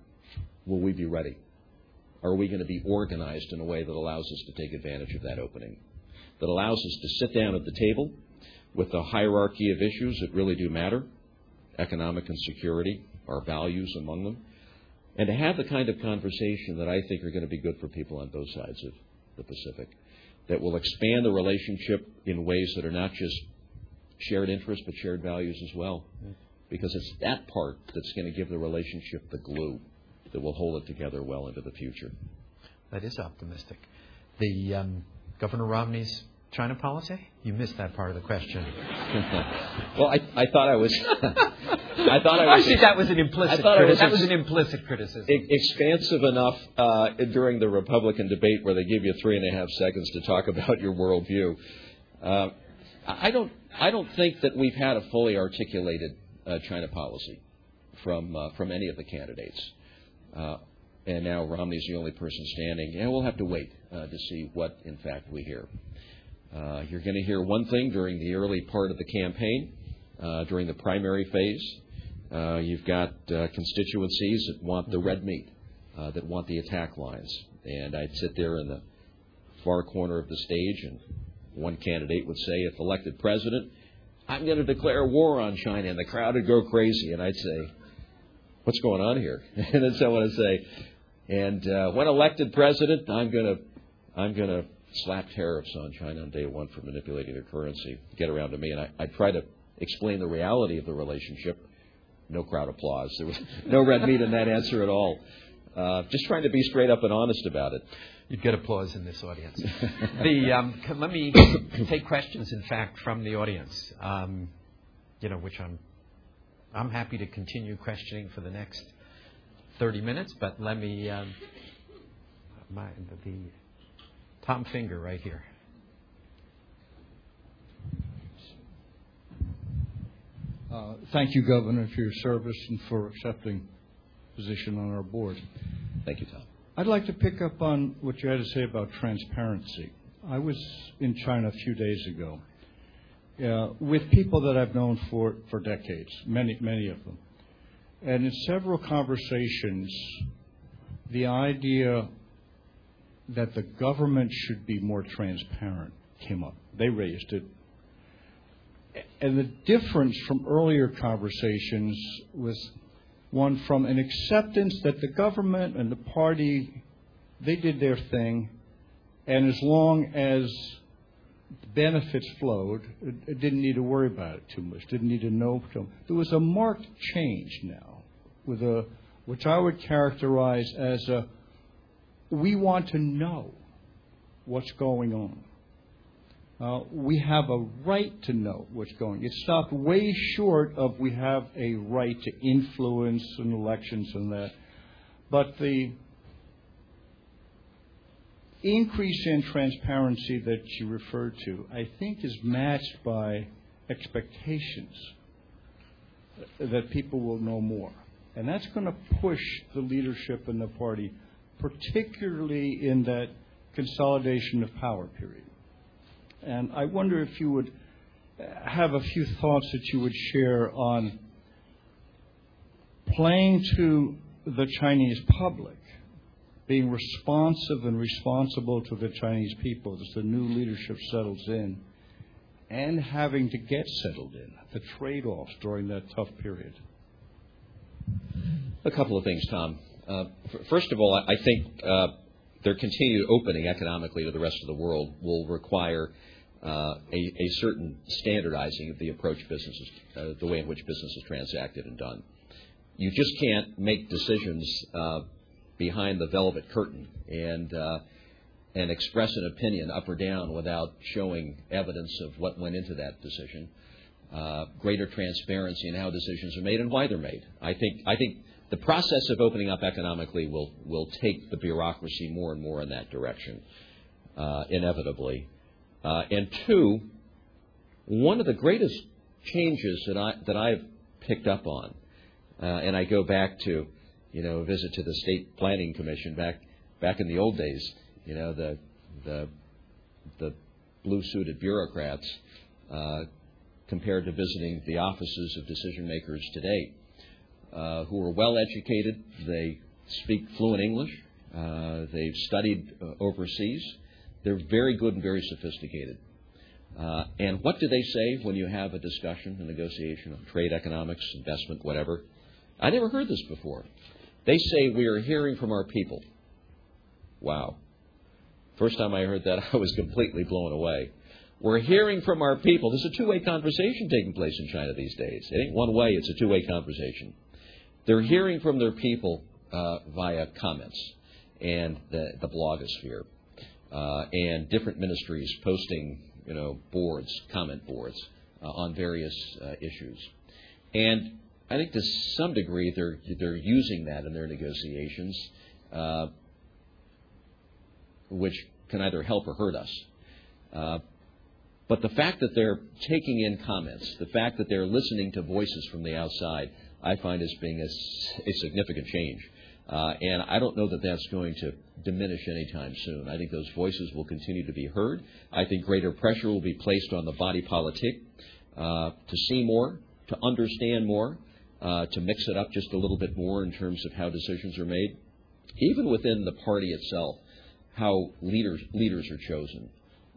will we be ready? Are we going to be organized in a way that allows us to take advantage of that opening? That allows us to sit down at the table with a hierarchy of issues that really do matter economic and security, our values among them, and to have the kind of conversation that I think are going to be good for people on both sides of the Pacific, that will expand the relationship in ways that are not just shared interests but shared values as well. Because it's that part that's going to give the relationship the glue that will hold it together well into the future. That is optimistic. The um, Governor Romney's China policy? You missed that part of the question. well, I, I thought I was. I thought I was. I Actually, that was an implicit. I thought criti- was that was an implicit criticism. Expansive enough uh, during the Republican debate where they give you three and a half seconds to talk about your worldview. Uh, I don't. I don't think that we've had a fully articulated uh, China policy from uh, from any of the candidates. Uh, and now Romney's the only person standing. And we'll have to wait uh, to see what, in fact, we hear. Uh, you're going to hear one thing during the early part of the campaign, uh, during the primary phase. Uh, you've got uh, constituencies that want the red meat, uh, that want the attack lines. And I'd sit there in the far corner of the stage, and one candidate would say, if elected president, I'm going to declare war on China. And the crowd would go crazy. And I'd say, what's going on here? and then someone would say, and uh, when elected president, I'm going to I'm going to slap tariffs on China on day one for manipulating their currency, get around to me. And I, I try to explain the reality of the relationship. No crowd applause. There was no red meat in that answer at all. Uh, just trying to be straight up and honest about it. You'd get applause in this audience. the um, let me take questions, in fact, from the audience. Um, you know, which I'm I'm happy to continue questioning for the next 30 minutes, but let me um, my, the Tom Fingar right here. Uh, thank you, Governor, for your service and for accepting position on our board. Thank you, Tom. I'd like to pick up on what you had to say about transparency. I was in China a few days ago uh, with people that I've known for, for decades, many, many of them. And in several conversations, the idea that the government should be more transparent came up. They raised it. and the difference from earlier conversations was one from an acceptance that the government and the party they did their thing, and as long as benefits flowed, it, didn't need to worry about it too much. Didn't need to know too much. There was a marked change now, with a which I would characterize as a we want to know what's going on. Uh, we have a right to know what's going. It stopped way short of we have a right to influence in elections and that. But the increase in transparency that you referred to, I think, is matched by expectations that people will know more. And that's going to push the leadership in the party, particularly in that consolidation of power period. And I wonder if you would have a few thoughts that you would share on playing to the Chinese public, being responsive and responsible to the Chinese people as the new leadership settles in, and having to get settled in, the trade offs during that tough period. A couple of things, Tom. Uh, first of all, I, I think uh, their continued opening economically to the rest of the world will require uh, a, a, certain standardizing of the approach businesses, uh, the way in which business is transacted and done. You just can't make decisions uh, behind the velvet curtain and uh, and express an opinion up or down without showing evidence of what went into that decision. Uh, greater transparency in how decisions are made and why they're made. I think I think the process of opening up economically will will take the bureaucracy more and more in that direction, uh, inevitably. Uh, and two, one of the greatest changes that I that I've picked up on, uh, and I go back to, you know, a visit to the state planning commission back back in the old days. You know, the the the blue suited bureaucrats uh, compared to visiting the offices of decision makers today, uh, who are well educated. They speak fluent English. Uh, they've studied uh, overseas they're very good and very sophisticated. Uh, and what do they say when you have a discussion, a negotiation on trade, economics, investment, whatever? I never heard this before. They say we are hearing from our people. Wow. First time I heard that, I was completely blown away. We're hearing from our people. There's a two way conversation taking place in China these days. It ain't one way, it's a two way conversation. They're hearing from their people uh, via comments and the, the blogosphere uh, and different ministries posting, you know, boards, comment boards uh, on various uh, issues. And I think to some degree they're they're using that in their negotiations, uh, which can either help or hurt us. Uh, but the fact that they're taking in comments, the fact that they're listening to voices from the outside, I find as being a, a significant change. Uh, and I don't know that that's going to diminish anytime soon. I think those voices will continue to be heard. I think greater pressure will be placed on the body politic uh, to see more, to understand more, uh, to mix it up just a little bit more in terms of how decisions are made. Even within the party itself, how leaders leaders are chosen.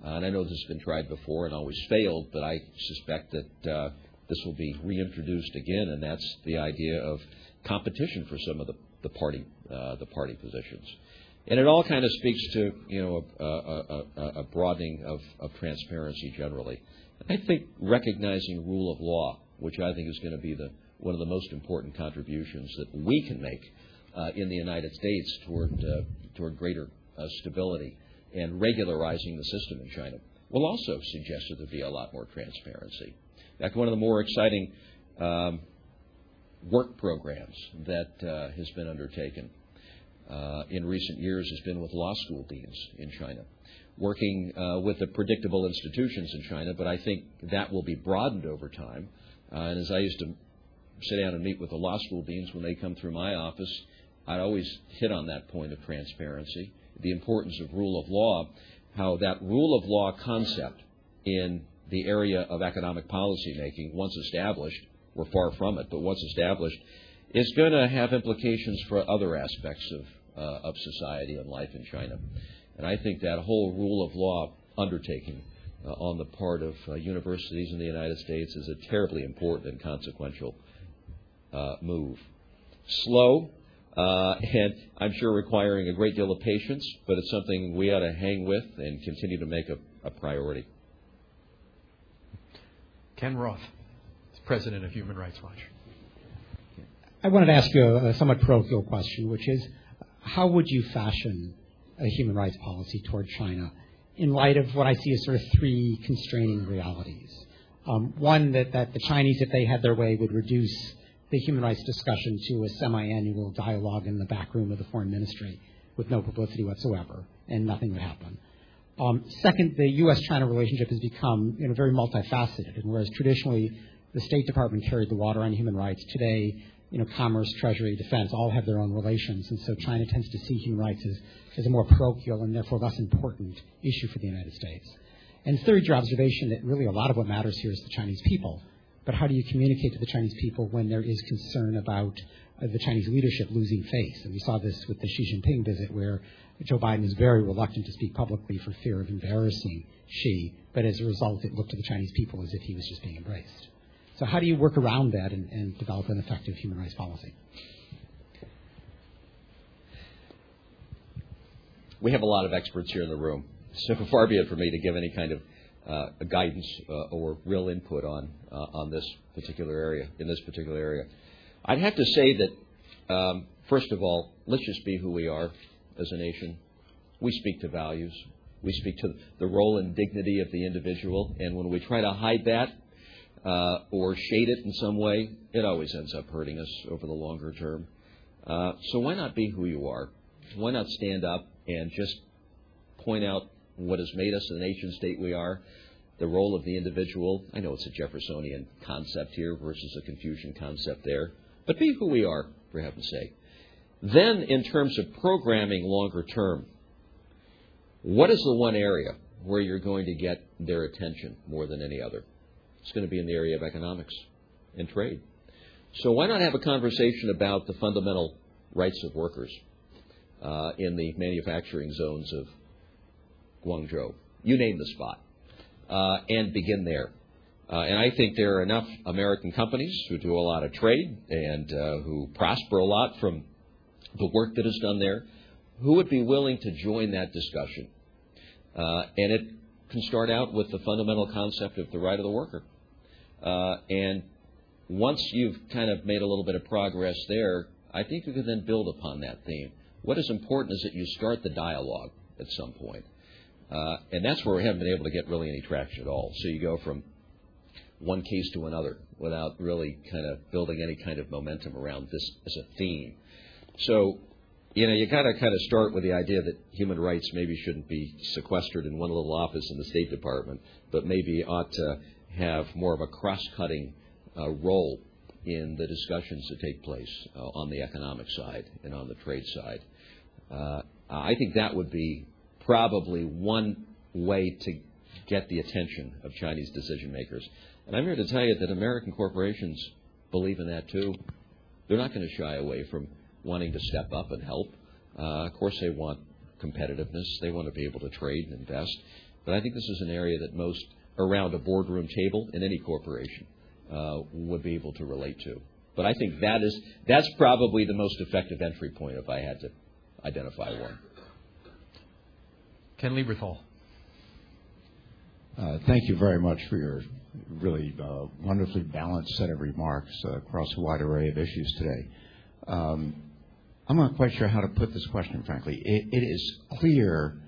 Uh, and I know this has been tried before and always failed, but I suspect that uh, this will be reintroduced again, and that's the idea of competition for some of the the party uh, the party positions. And it all kind of speaks to you know a, a, a, broadening of, of transparency generally. I think recognizing rule of law, which I think is going to be the one of the most important contributions that we can make uh, in the United States toward uh, toward greater uh, stability and regularizing the system in China, will also suggest that there be a lot more transparency. In fact, one of the more exciting um, work programs that uh, has been undertaken uh, in recent years has been with law school deans in China, working uh, with the predictable institutions in China, but I think that will be broadened over time. Uh, and as I used to sit down and meet with the law school deans when they come through my office, I'd always hit on that point of transparency, the importance of rule of law, how that rule of law concept in the area of economic policy making, once established, we're far from it, but once established, is going to have implications for other aspects of, uh, of society and life in China. And I think that whole rule of law undertaking uh, on the part of uh, universities in the United States is a terribly important and consequential uh, move. Slow, uh, and I'm sure requiring a great deal of patience, but it's something we ought to hang with and continue to make a, a priority. Ken Roth, president of Human Rights Watch. I wanted to ask you a, somewhat parochial question, which is how would you fashion a human rights policy toward China in light of what I see as sort of three constraining realities? Um, one, that, that the Chinese, if they had their way, would reduce the human rights discussion to a semi-annual dialogue in the back room of the foreign ministry with no publicity whatsoever, and nothing would happen. Um, second, the U.S.-China relationship has become you know, very multifaceted, and whereas traditionally the State Department carried the water on human rights, today you know, commerce, treasury, defense all have their own relations, and so China tends to see human rights as, as a more parochial and therefore less important issue for the United States. And third, your observation that really a lot of what matters here is the Chinese people. But how do you communicate to the Chinese people when there is concern about uh, the Chinese leadership losing face? And we saw this with the Xi Jinping visit, where Joe Biden was very reluctant to speak publicly for fear of embarrassing Xi, but as a result, it looked to the Chinese people as if he was just being embraced. So how do you work around that and, and develop an effective human rights policy? We have a lot of experts here in the room, so far be it for me to give any kind of guidance uh, or real input on uh, on this particular area in this particular area. I'd have to say that um, first of all, let's just be who we are as a nation. We speak to values. We speak to the role and dignity of the individual, and when we try to hide that, uh, or shade it in some way, it always ends up hurting us over the longer term. Uh, so why not be who you are? Why not stand up and just point out what has made us the nation state we are, the role of the individual? I know it's a Jeffersonian concept here versus a Confucian concept there, but be who we are, for heaven's sake. Then, in terms of programming longer term, what is the one area where you're going to get their attention more than any other? It's going to be in the area of economics and trade. So why not have a conversation about the fundamental rights of workers uh, in the manufacturing zones of Guangzhou? You name the spot, uh, and begin there. Uh, and I think there are enough American companies who do a lot of trade and uh, who prosper a lot from the work that is done there, who would be willing to join that discussion. Uh, and it can start out with the fundamental concept of the right of the worker. Uh, and once you've kind of made a little bit of progress there, I think you can then build upon that theme. What is important is that you start the dialogue at some point. Uh, and that's where we haven't been able to get really any traction at all. So you go from one case to another without really kind of building any kind of momentum around this as a theme. So, you know, you got to kind of start with the idea that human rights maybe shouldn't be sequestered in one little office in the State Department, but maybe ought to have more of a cross-cutting uh, role in the discussions that take place uh, on the economic side and on the trade side. Uh, I think that would be probably one way to get the attention of Chinese decision makers. And I'm here to tell you that American corporations believe in that too. They're not going to shy away from wanting to step up and help. Uh, of course, they want competitiveness. They want to be able to trade and invest. But I think this is an area that most around a boardroom table in any corporation uh, would be able to relate to. But I think that is that's probably the most effective entry point if I had to identify one. Ken Lieberthal. Uh, thank you very much for your really uh, wonderfully balanced set of remarks uh, across a wide array of issues today. Um, I'm not quite sure how to put this question, frankly. It, is clear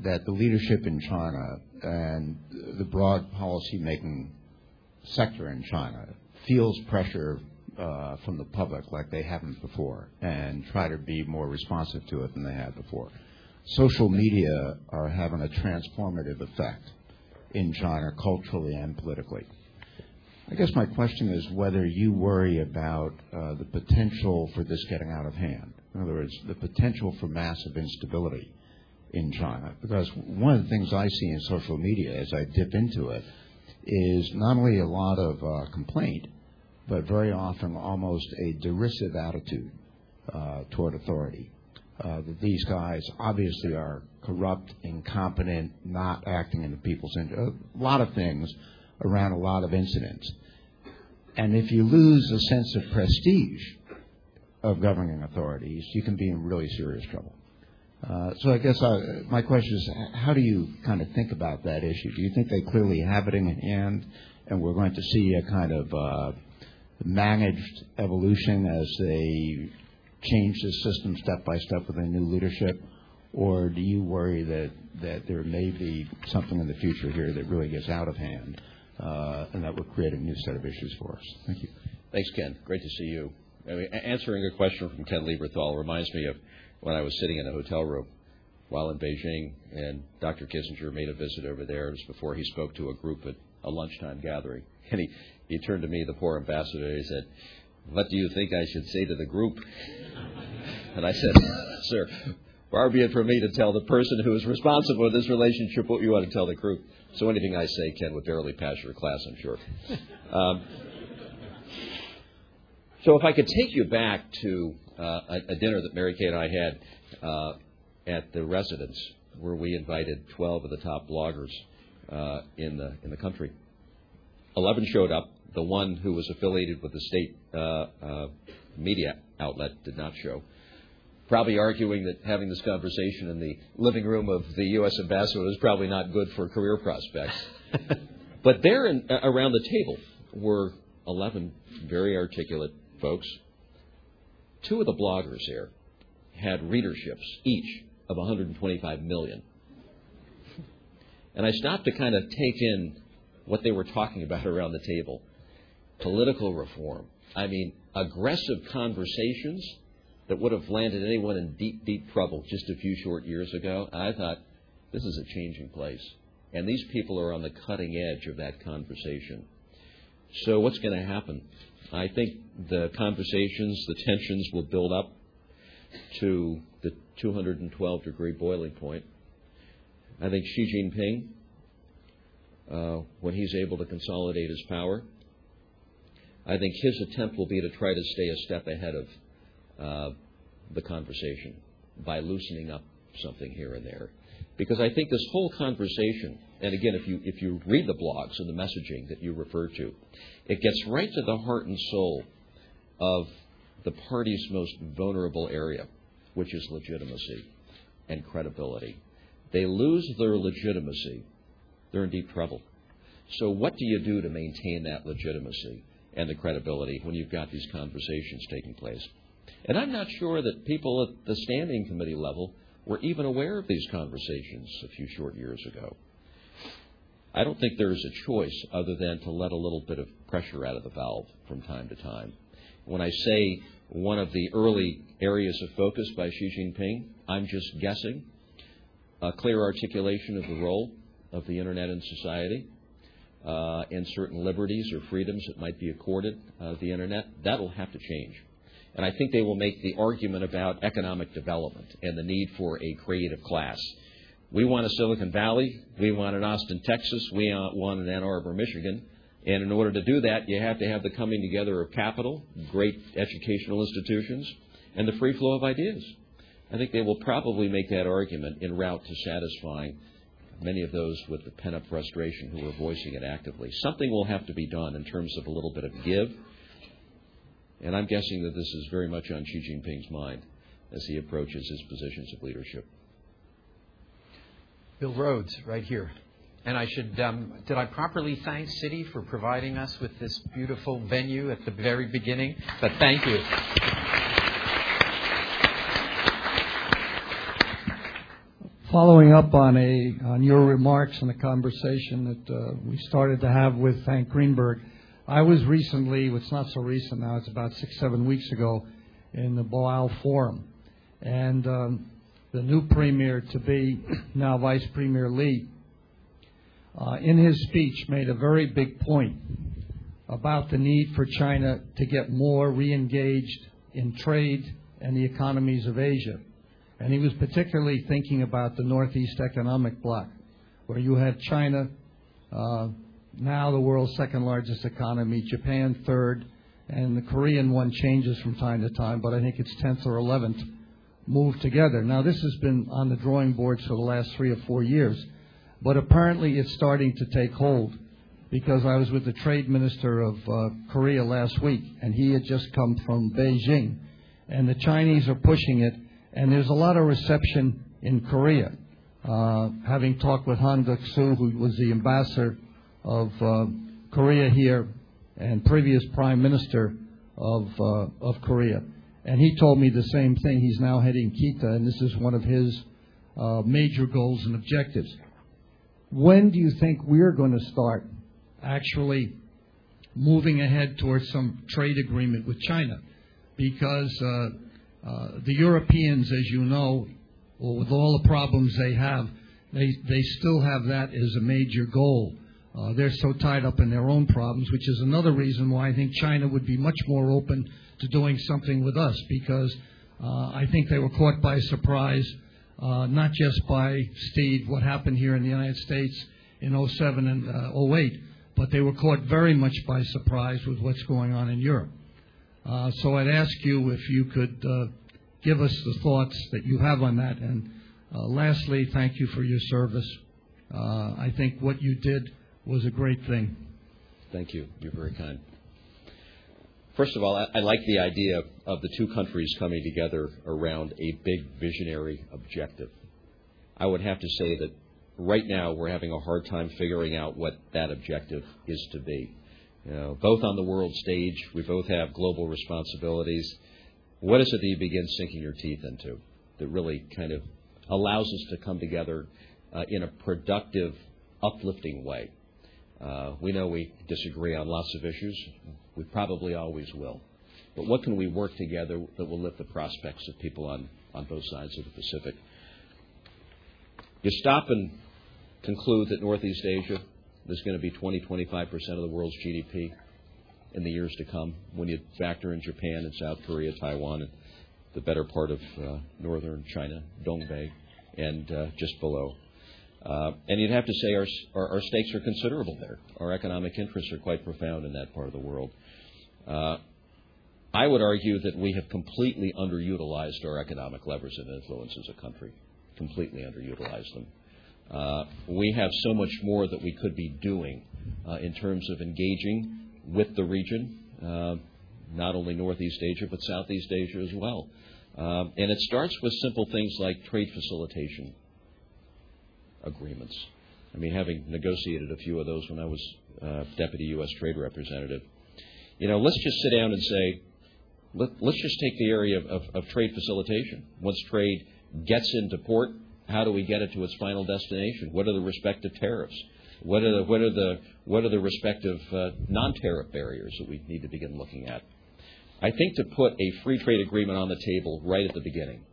that the leadership in China and the broad policy-making sector in China feels pressure from the public like they haven't before and try to be more responsive to it than they have before. Social media are having a transformative effect in China culturally and politically. I guess my question is whether you worry about uh, the potential for this getting out of hand. In other words, the potential for massive instability in China. Because one of the things I see in social media as I dip into it is not only a lot of uh, complaint, but very often almost a derisive attitude uh, toward authority. Uh, that these guys obviously are corrupt, incompetent, not acting in the people's interest, a lot of things around a lot of incidents. And if you lose a sense of prestige of governing authorities, you can be in really serious trouble. Uh, so I guess uh, my question is, how do you kind of think about that issue? Do you think they clearly have it in hand, and we're going to see a kind of uh, managed evolution as they change the system step by step with a new leadership? Or do you worry that, there may be something in the future here that really gets out of hand uh, and that would create a new set of issues for us? Thank you. Thanks, Ken. Great to see you. Answering a question from Ken Lieberthal reminds me of when I was sitting in a hotel room while in Beijing, and Dr. Kissinger made a visit over there. It was before he spoke to a group at a lunchtime gathering. And he, he turned to me, the poor ambassador, and he said, What do you think I should say to the group? And I said, Sir, far be it from me to tell the person who is responsible for this relationship what you want to tell the group. So anything I say, Ken, would barely pass your class, I'm sure. Um, so if I could take you back to uh, a, a, dinner that Mary Kay and I had uh, at the residence, where we invited 12 of the top bloggers uh, in the in the country. 11 showed up. The one who was affiliated with the state uh, uh, media outlet did not show. Probably arguing that having this conversation in the living room of the U.S. ambassador was probably not good for career prospects. but there, in, uh, around the table, were 11 very articulate folks. Two of the bloggers here had readerships, each of 125 million. And I stopped to kind of take in what they were talking about around the table. Political reform. I mean, aggressive conversations that would have landed anyone in deep, deep trouble just a few short years ago. I thought, this is a changing place. And these people are on the cutting edge of that conversation. So, what's going to happen? I think the conversations, the tensions will build up to the 212 degree boiling point. I think Xi Jinping, uh, when he's able to consolidate his power, I think his attempt will be to try to stay a step ahead of uh, the conversation by loosening up something here and there. Because I think this whole conversation, and again, if you if you read the blogs and the messaging that you refer to, it gets right to the heart and soul of the party's most vulnerable area, which is legitimacy and credibility. They lose their legitimacy, they're in deep trouble. So, what do you do to maintain that legitimacy and the credibility when you've got these conversations taking place? And I'm not sure that people at the standing committee level were even aware of these conversations a few short years ago. I don't think there is a choice other than to let a little bit of pressure out of the valve from time to time. When I say one of the early areas of focus by Xi Jinping, I'm just guessing. A clear articulation of the role of the Internet in society uh, and certain liberties or freedoms that might be accorded uh, the Internet, that'll have to change. And I think they will make the argument about economic development and the need for a creative class. We want a Silicon Valley. We want an Austin, Texas. We want an Ann Arbor, Michigan. And in order to do that, you have to have the coming together of capital, great educational institutions, and the free flow of ideas. I think they will probably make that argument en route to satisfying many of those with the pent up frustration who are voicing it actively. Something will have to be done in terms of a little bit of give and I'm guessing that this is very much on Xi Jinping's mind as he approaches his positions of leadership. Bill Rhodes, right here. And I should, um, did I properly thank Citi for providing us with this beautiful venue at the very beginning? But thank you. Following up on your remarks and the conversation that uh, we started to have with Hank Greenberg, I was recently, it's not so recent now, it's about six, seven weeks ago, in the Boao Forum. And um, the new premier to be, now Vice Premier Li, uh, in his speech made a very big point about the need for China to get more re engaged in trade and the economies of Asia. And he was particularly thinking about the Northeast Economic Bloc, where you had China, uh, now the world's second largest economy, Japan third, and the Korean one changes from time to time, but I think it's 10th or 11th. move together. Now, this has been on the drawing boards for the last three or four years, but apparently it's starting to take hold because I was with the trade minister of uh, Korea last week, and he had just come from Beijing, and the Chinese are pushing it, and there's a lot of reception in Korea. Uh, having talked with Han Duck-soo, who was the ambassador of uh, Korea here and previous prime minister of uh, of Korea, and he told me the same thing. He's now heading Kita, and this is one of his uh, major goals and objectives. When do you think we're going to start actually moving ahead towards some trade agreement with China? Because uh, the Europeans, as you know, well, with all the problems they have, they they still have that as a major goal. Uh, they're so tied up in their own problems, which is another reason why I think China would be much more open to doing something with us because uh, I think they were caught by surprise, uh, not just by Steve, what happened here in the United States in 07 and uh, 08, but they were caught very much by surprise with what's going on in Europe. Uh, so I'd ask you if you could uh, give us the thoughts that you have on that. And uh, lastly, thank you for your service. Uh, I think what you did was a great thing. Thank you. You're very kind. First of all, I, I like the idea of the two countries coming together around a big visionary objective. I would have to say that right now we're having a hard time figuring out what that objective is to be. You know, both on the world stage, we both have global responsibilities. What is it that you begin sinking your teeth into that really kind of allows us to come together uh, in a productive, uplifting way? Uh, we know we disagree on lots of issues. We probably always will. But what can we work together that will lift the prospects of people on, on both sides of the Pacific? You stop and conclude that Northeast Asia is going to be 20, 25% of the world's GDP in the years to come when you factor in Japan and South Korea, Taiwan, and the better part of uh, northern China, Dongbei, and uh, just below. Uh, and you'd have to say our, our, our, stakes are considerable there. Our economic interests are quite profound in that part of the world. Uh, I would argue that we have completely underutilized our economic levers and influence as a country. Completely underutilized them. Uh, we have so much more that we could be doing uh, in terms of engaging with the region, uh, not only Northeast Asia, but Southeast Asia as well. Um, and it starts with simple things like trade facilitation agreements. I mean, having negotiated a few of those when I was uh, deputy U.S. trade representative, you know, let's just sit down and say, let, us just take the area of, of, of trade facilitation. Once trade gets into port, how do we get it to its final destination? What are the respective tariffs? What are the what are the what are the respective uh, non-tariff barriers that we need to begin looking at? I think to put a free trade agreement on the table right at the beginning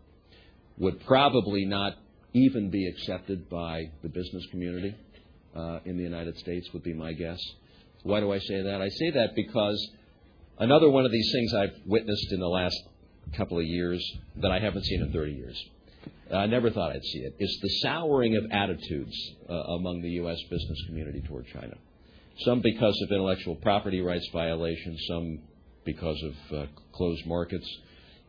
would probably not even be accepted by the business community uh, in the United States, would be my guess. Why do I say that? I say that because another one of these things I've witnessed in the last couple of years that I haven't seen in 30 years. I never thought I'd see it. it. Is the souring of attitudes uh, among the U.S. business community toward China. Some because of intellectual property rights violations, some because of uh, closed markets.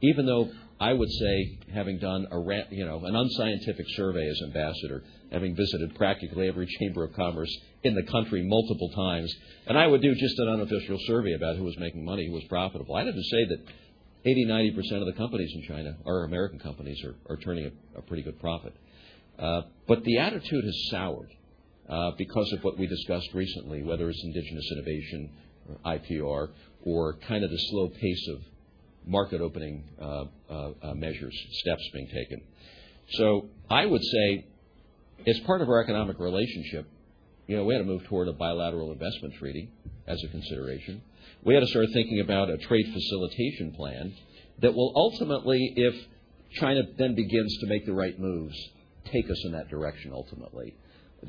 Even though I would say, having done a you know an unscientific survey as ambassador, having visited practically every chamber of commerce in the country multiple times, and I would do just an unofficial survey about who was making money, who was profitable. I didn't say that 80, 90 percent of the companies in China, our American companies, are, are turning a, a pretty good profit. Uh, but the attitude has soured uh, because of what we discussed recently, whether it's indigenous innovation, or IPR, or kind of the slow pace of market opening uh, uh, uh, measures, steps being taken. So I would say, as part of our economic relationship, you know, we had to move toward a bilateral investment treaty as a consideration. We had to start thinking about a trade facilitation plan that will ultimately, if China then begins to make the right moves, take us in that direction ultimately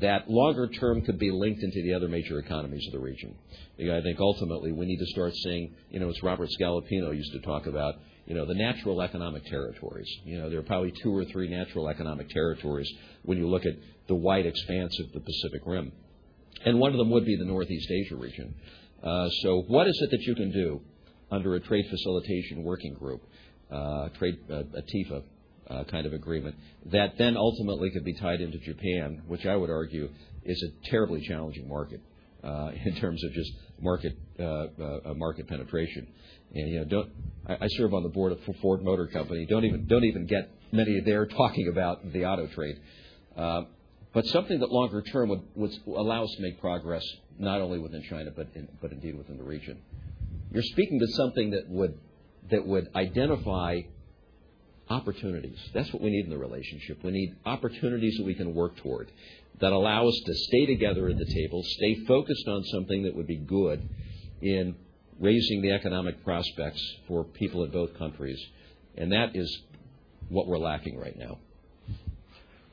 that longer term could be linked into the other major economies of the region. I think ultimately we need to start seeing, you know, as Robert Scalapino used to talk about, you know, the natural economic territories. You know, there are probably two or three natural economic territories when you look at the wide expanse of the Pacific Rim. And one of them would be the Northeast Asia region. Uh, so, what is it that you can do under a trade facilitation working group, uh, trade, uh, a TIFA uh, kind of agreement that then ultimately could be tied into Japan, which I would argue is a terribly challenging market uh, in terms of just market uh, market penetration. And you know, don't I, I serve on the board of Ford Motor Company. Don't even don't even get many there talking about the auto trade. But something that longer term would, would allow us to make progress not only within China but in, but indeed within the region. You're speaking to something that would that would identify opportunities. That's what we need in the relationship. We need opportunities that we can work toward that allow us to stay together at the table, stay focused on something that would be good in raising the economic prospects for people in both countries. And that is what we're lacking right now.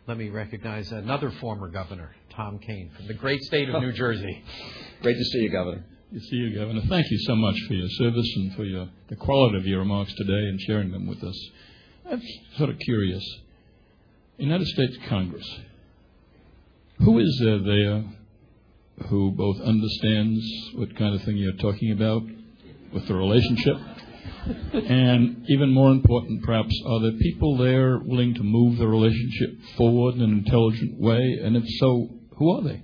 Let me recognize another former governor, Tom Kean from the great state of New Jersey. Great to see you, Governor. Good to see you, Governor. Thank you so much for your service and for your, the quality of your remarks today and sharing them with us. I'm sort of curious. United States Congress, who is there there who both understands what kind of thing you're talking about with the relationship? and even more important, perhaps, are there people there willing to move the relationship forward in an intelligent way? And if so, who are they?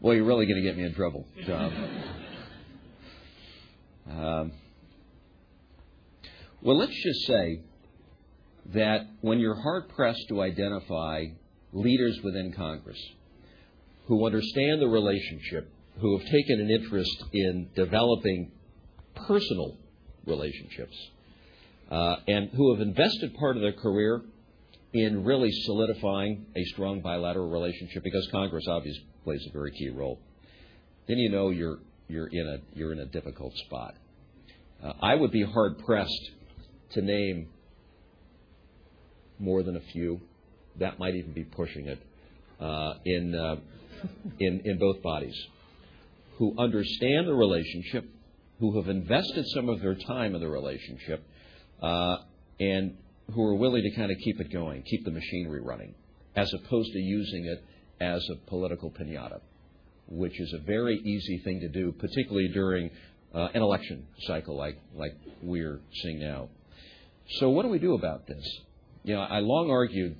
Well, you're really going to get me in trouble, Tom. um, well, let's just say that when you're hard pressed to identify leaders within Congress who understand the relationship, who have taken an interest in developing personal relationships, uh, and who have invested part of their career in really solidifying a strong bilateral relationship, because Congress obviously plays a very key role, then you know you're you're in a you're in a difficult spot. Uh, I would be hard pressed to name more than a few. That might even be pushing it uh, in, uh, in in both bodies, who understand the relationship, who have invested some of their time in the relationship, uh, and who are willing to kind of keep it going, keep the machinery running, as opposed to using it as a political pinata, which is a very easy thing to do, particularly during uh, an election cycle like like we're seeing now. So what do we do about this? You know, I long argued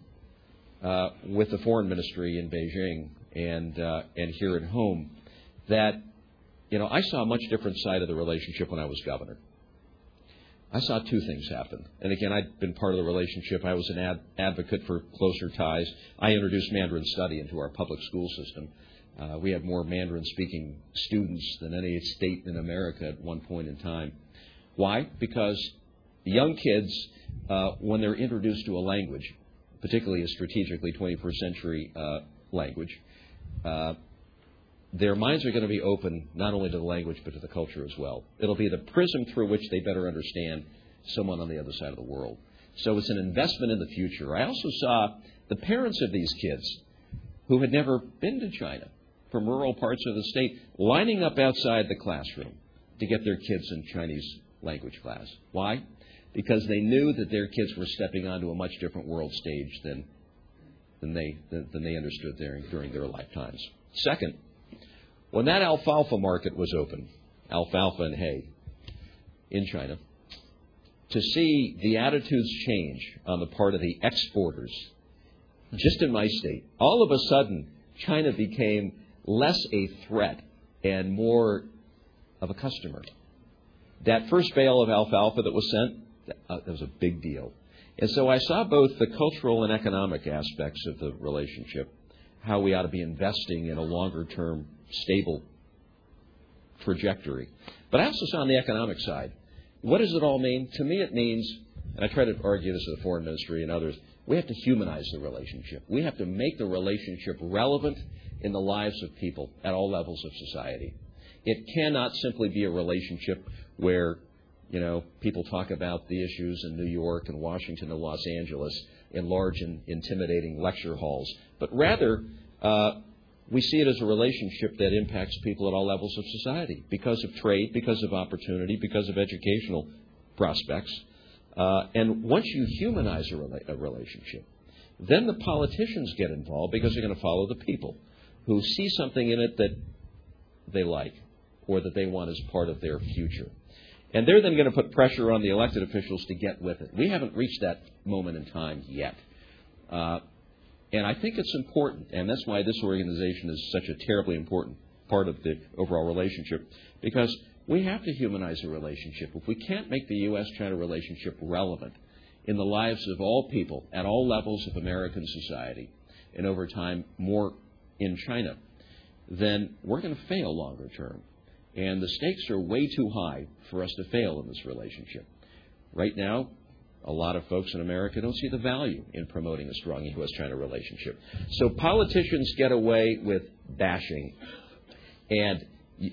uh, with the foreign ministry in Beijing and uh, and here at home that you know I saw a much different side of the relationship when I was governor. I saw two things happen. And again, I'd been part of the relationship. I was an ad- advocate for closer ties. I introduced Mandarin study into our public school system. Uh, we had more Mandarin speaking students than any state in America at one point in time. Why? Because young kids, uh, when they're introduced to a language, particularly a strategically 21st century uh, language, uh, their minds are going to be open not only to the language but to the culture as well. It'll be the prism through which they better understand someone on the other side of the world. So it's an investment in the future. I also saw the parents of these kids who had never been to China from rural parts of the state lining up outside the classroom to get their kids in Chinese language class. Why? Because they knew that their kids were stepping onto a much different world stage than, than, they, than, than they understood during, during their lifetimes. Second, when that alfalfa market was open, alfalfa and hay in China, to see the attitudes change on the part of the exporters, just in my state, all of a sudden, China became less a threat and more of a customer. That first bale of alfalfa that was sent, uh, that was a big deal. And so I saw both the cultural and economic aspects of the relationship, how we ought to be investing in a longer term stable trajectory. But I also on the economic side, what does it all mean? To me, it means, and I try to argue this to the foreign ministry and others, we have to humanize the relationship. We have to make the relationship relevant in the lives of people at all levels of society. It cannot simply be a relationship where, you know, people talk about the issues in New York and Washington and Los Angeles in large and intimidating lecture halls, but rather uh, we see it as a relationship that impacts people at all levels of society because of trade, because of opportunity, because of educational prospects. Uh, and once you humanize a, rela- a relationship, then the politicians get involved because they're going to follow the people who see something in it that they like or that they want as part of their future. And they're then going to put pressure on the elected officials to get with it. We haven't reached that moment in time yet. Uh, and I think it's important, and that's why this organization is such a terribly important part of the overall relationship, because we have to humanize the relationship. If we can't make the U.S. China relationship relevant in the lives of all people at all levels of American society, and over time more in China, then we're going to fail longer term. And the stakes are way too high for us to fail in this relationship. Right now, a lot of folks in America don't see the value in promoting a strong U.S. China relationship. So politicians get away with bashing and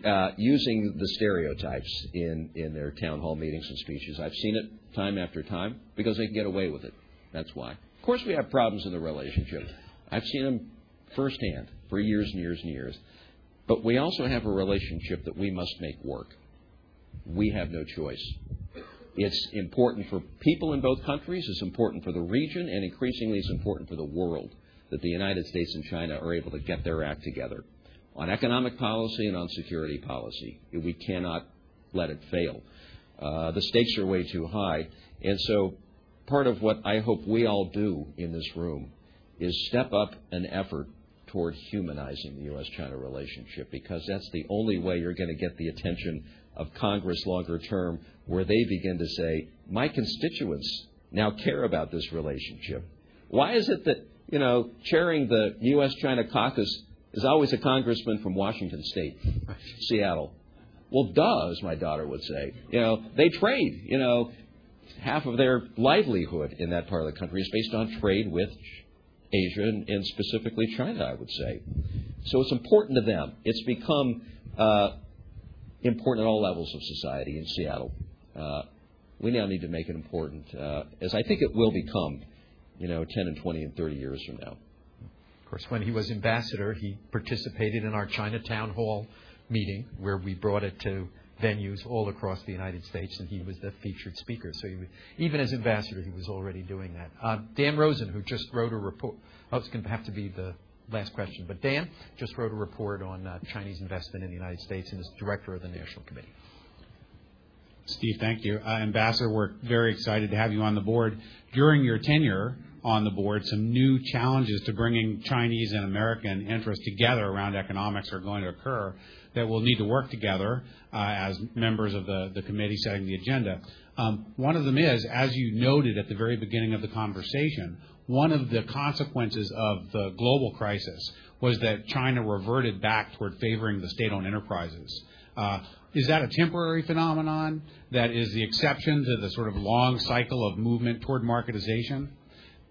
uh, using the stereotypes in, in their town hall meetings and speeches. I've seen it time after time because they can get away with it. That's why. Of course, we have problems in the relationship. I've seen them firsthand for years and years and years. But we also have a relationship that we must make work. We have no choice. It's important for people in both countries, it's important for the region, and increasingly it's important for the world that the United States and China are able to get their act together on economic policy and on security policy. We cannot let it fail. Uh, the stakes are way too high. And so part of what I hope we all do in this room is step up an effort toward humanizing the U.S. China relationship because that's the only way you're going to get the attention of Congress longer term, where they begin to say, my constituents now care about this relationship. Why is it that, you know, chairing the U.S. China caucus is always a congressman from Washington State, Seattle? Well, duh, as my daughter would say. You know, they trade. You know, half of their livelihood in that part of the country is based on trade with Asia and, and specifically China, I would say. So it's important to them. It's become uh, important at all levels of society in Seattle. Uh, we now need to make it important, uh, as I think it will become, you know, 10 and 20 and 30 years from now. Of course, when he was ambassador, he participated in our China Town Hall meeting where we brought it to venues all across the United States, and he was the featured speaker. So even as ambassador, he was already doing that. Uh, Dan Rosen, who just wrote a report. Oh, it's going to have to be the last question. But Dan just wrote a report on uh, Chinese investment in the United States and is director of the National Committee. Steve, thank you. Uh, Ambassador, we're very excited to have you on the board. During your tenure on the board, some new challenges to bringing Chinese and American interests together around economics are going to occur that we'll need to work together uh, as members of the, the committee setting the agenda. Um, one of them is, as you noted at the very beginning of the conversation, one of the consequences of the global crisis was that China reverted back toward favoring the state owned enterprises. Uh, is that a temporary phenomenon that is the exception to the sort of long cycle of movement toward marketization?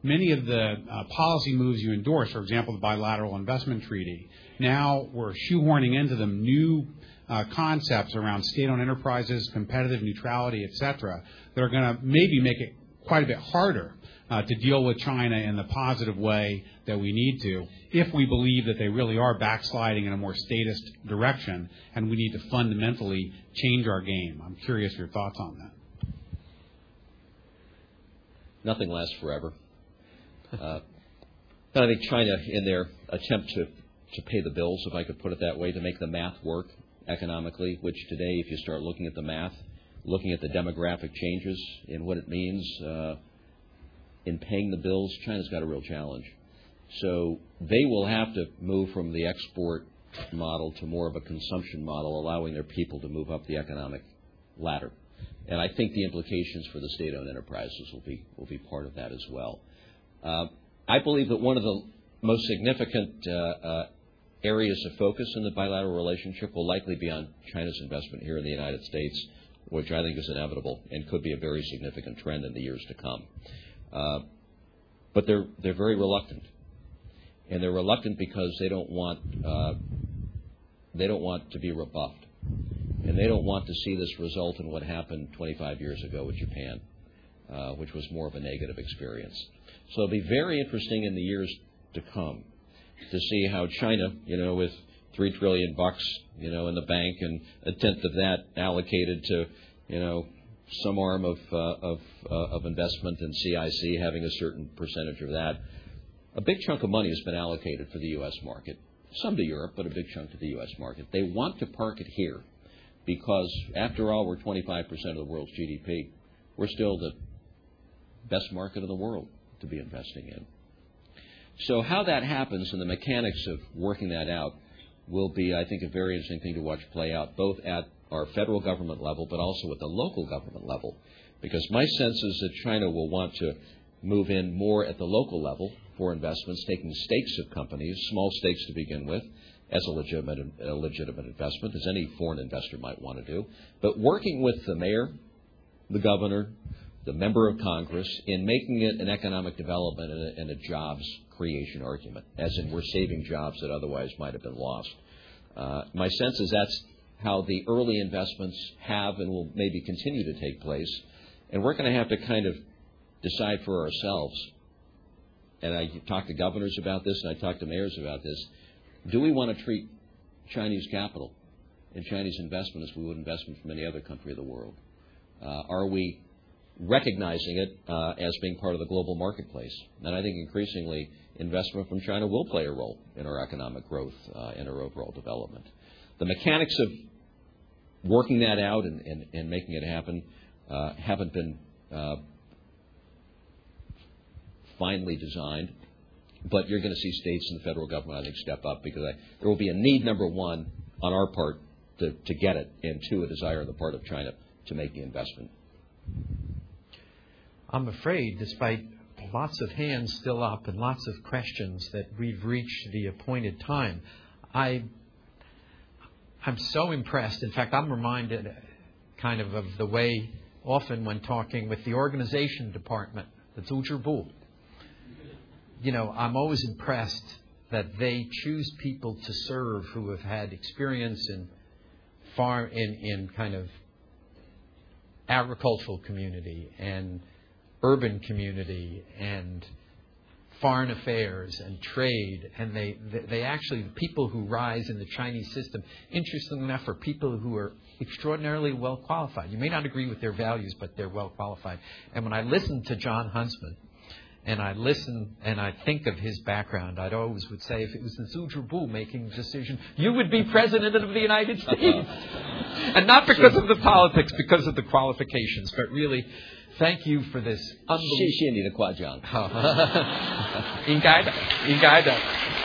Many of the uh, policy moves you endorse, for example, the bilateral investment treaty, now we're shoehorning into them new uh, concepts around state-owned enterprises, competitive neutrality, et cetera, that are going to maybe make it quite a bit harder uh, to deal with China in the positive way that we need to, if we believe that they really are backsliding in a more statist direction, and we need to fundamentally change our game. I'm curious your thoughts on that. Nothing lasts forever. Uh, I think China, in their attempt to to pay the bills, if I could put it that way, to make the math work economically, which today, if you start looking at the math, looking at the demographic changes and what it means uh, in paying the bills, China's got a real challenge. So they will have to move from the export model to more of a consumption model, allowing their people to move up the economic ladder. And I think the implications for the state-owned enterprises will be will be part of that as well. Uh, I believe that one of the most significant uh, uh, areas of focus in the bilateral relationship will likely be on China's investment here in the United States, which I think is inevitable and could be a very significant trend in the years to come. Uh, but they're they're very reluctant, and they're reluctant because they don't want uh, they don't want to be rebuffed, and they don't want to see this result in what happened 25 years ago with Japan, uh, which was more of a negative experience. So it'll be very interesting in the years to come to see how China, you know, with three trillion bucks, you know, in the bank and a tenth of that allocated to, you know, some arm of uh, uh, investment and CIC having a certain percentage of that. A big chunk of money has been allocated for the U.S. market some to Europe, but a big chunk to the U.S. market. They want to park it here because, after all, we're 25% of the world's GDP. We're still the best market in the world to be investing in. So, how that happens and the mechanics of working that out will be, I think, a very interesting thing to watch play out, both at our federal government level, but also at the local government level. Because my sense is that China will want to move in more at the local level for investments, taking stakes of companies, small stakes to begin with, as a legitimate, a legitimate investment, as any foreign investor might want to do. But working with the mayor, the governor, the member of Congress in making it an economic development and a, and a jobs creation argument, as in we're saving jobs that otherwise might have been lost. Uh, my sense is that's how the early investments have and will maybe continue to take place. And we're going to have to kind of decide for ourselves. And I talked to governors about this, and I talked to mayors about this. Do we want to treat Chinese capital and Chinese investment as we would investment from any other country of the world? Uh, are we recognizing it uh, as being part of the global marketplace? And I think increasingly investment from China will play a role in our economic growth uh, and our overall development. The mechanics of working that out and, and, and making it happen uh, haven't been uh, finely designed, but you're going to see states and the federal government, I think, step up because I, there will be a need, number one, on our part to, to get it, and two, a desire on the part of China to make the investment. I'm afraid, despite lots of hands still up and lots of questions, that we've reached the appointed time. I, I'm so impressed. In fact, I'm reminded kind of of the way often when talking with the organization department, the Zuzhibu, you know, I'm always impressed that they choose people to serve who have had experience in farm in, in kind of agricultural community and urban community and foreign affairs and trade and they they actually the people who rise in the Chinese system interestingly enough are people who are extraordinarily well qualified you may not agree with their values but they're well qualified and when I listen to Jon Huntsman and I listen and I think of his background, I'd always would say if it was the Zuzhibu making the decision, you would be president of the United States. and not because of the politics, because of the qualifications, but really, thank you for this. 谢谢你的夸奖。应该的，应该的。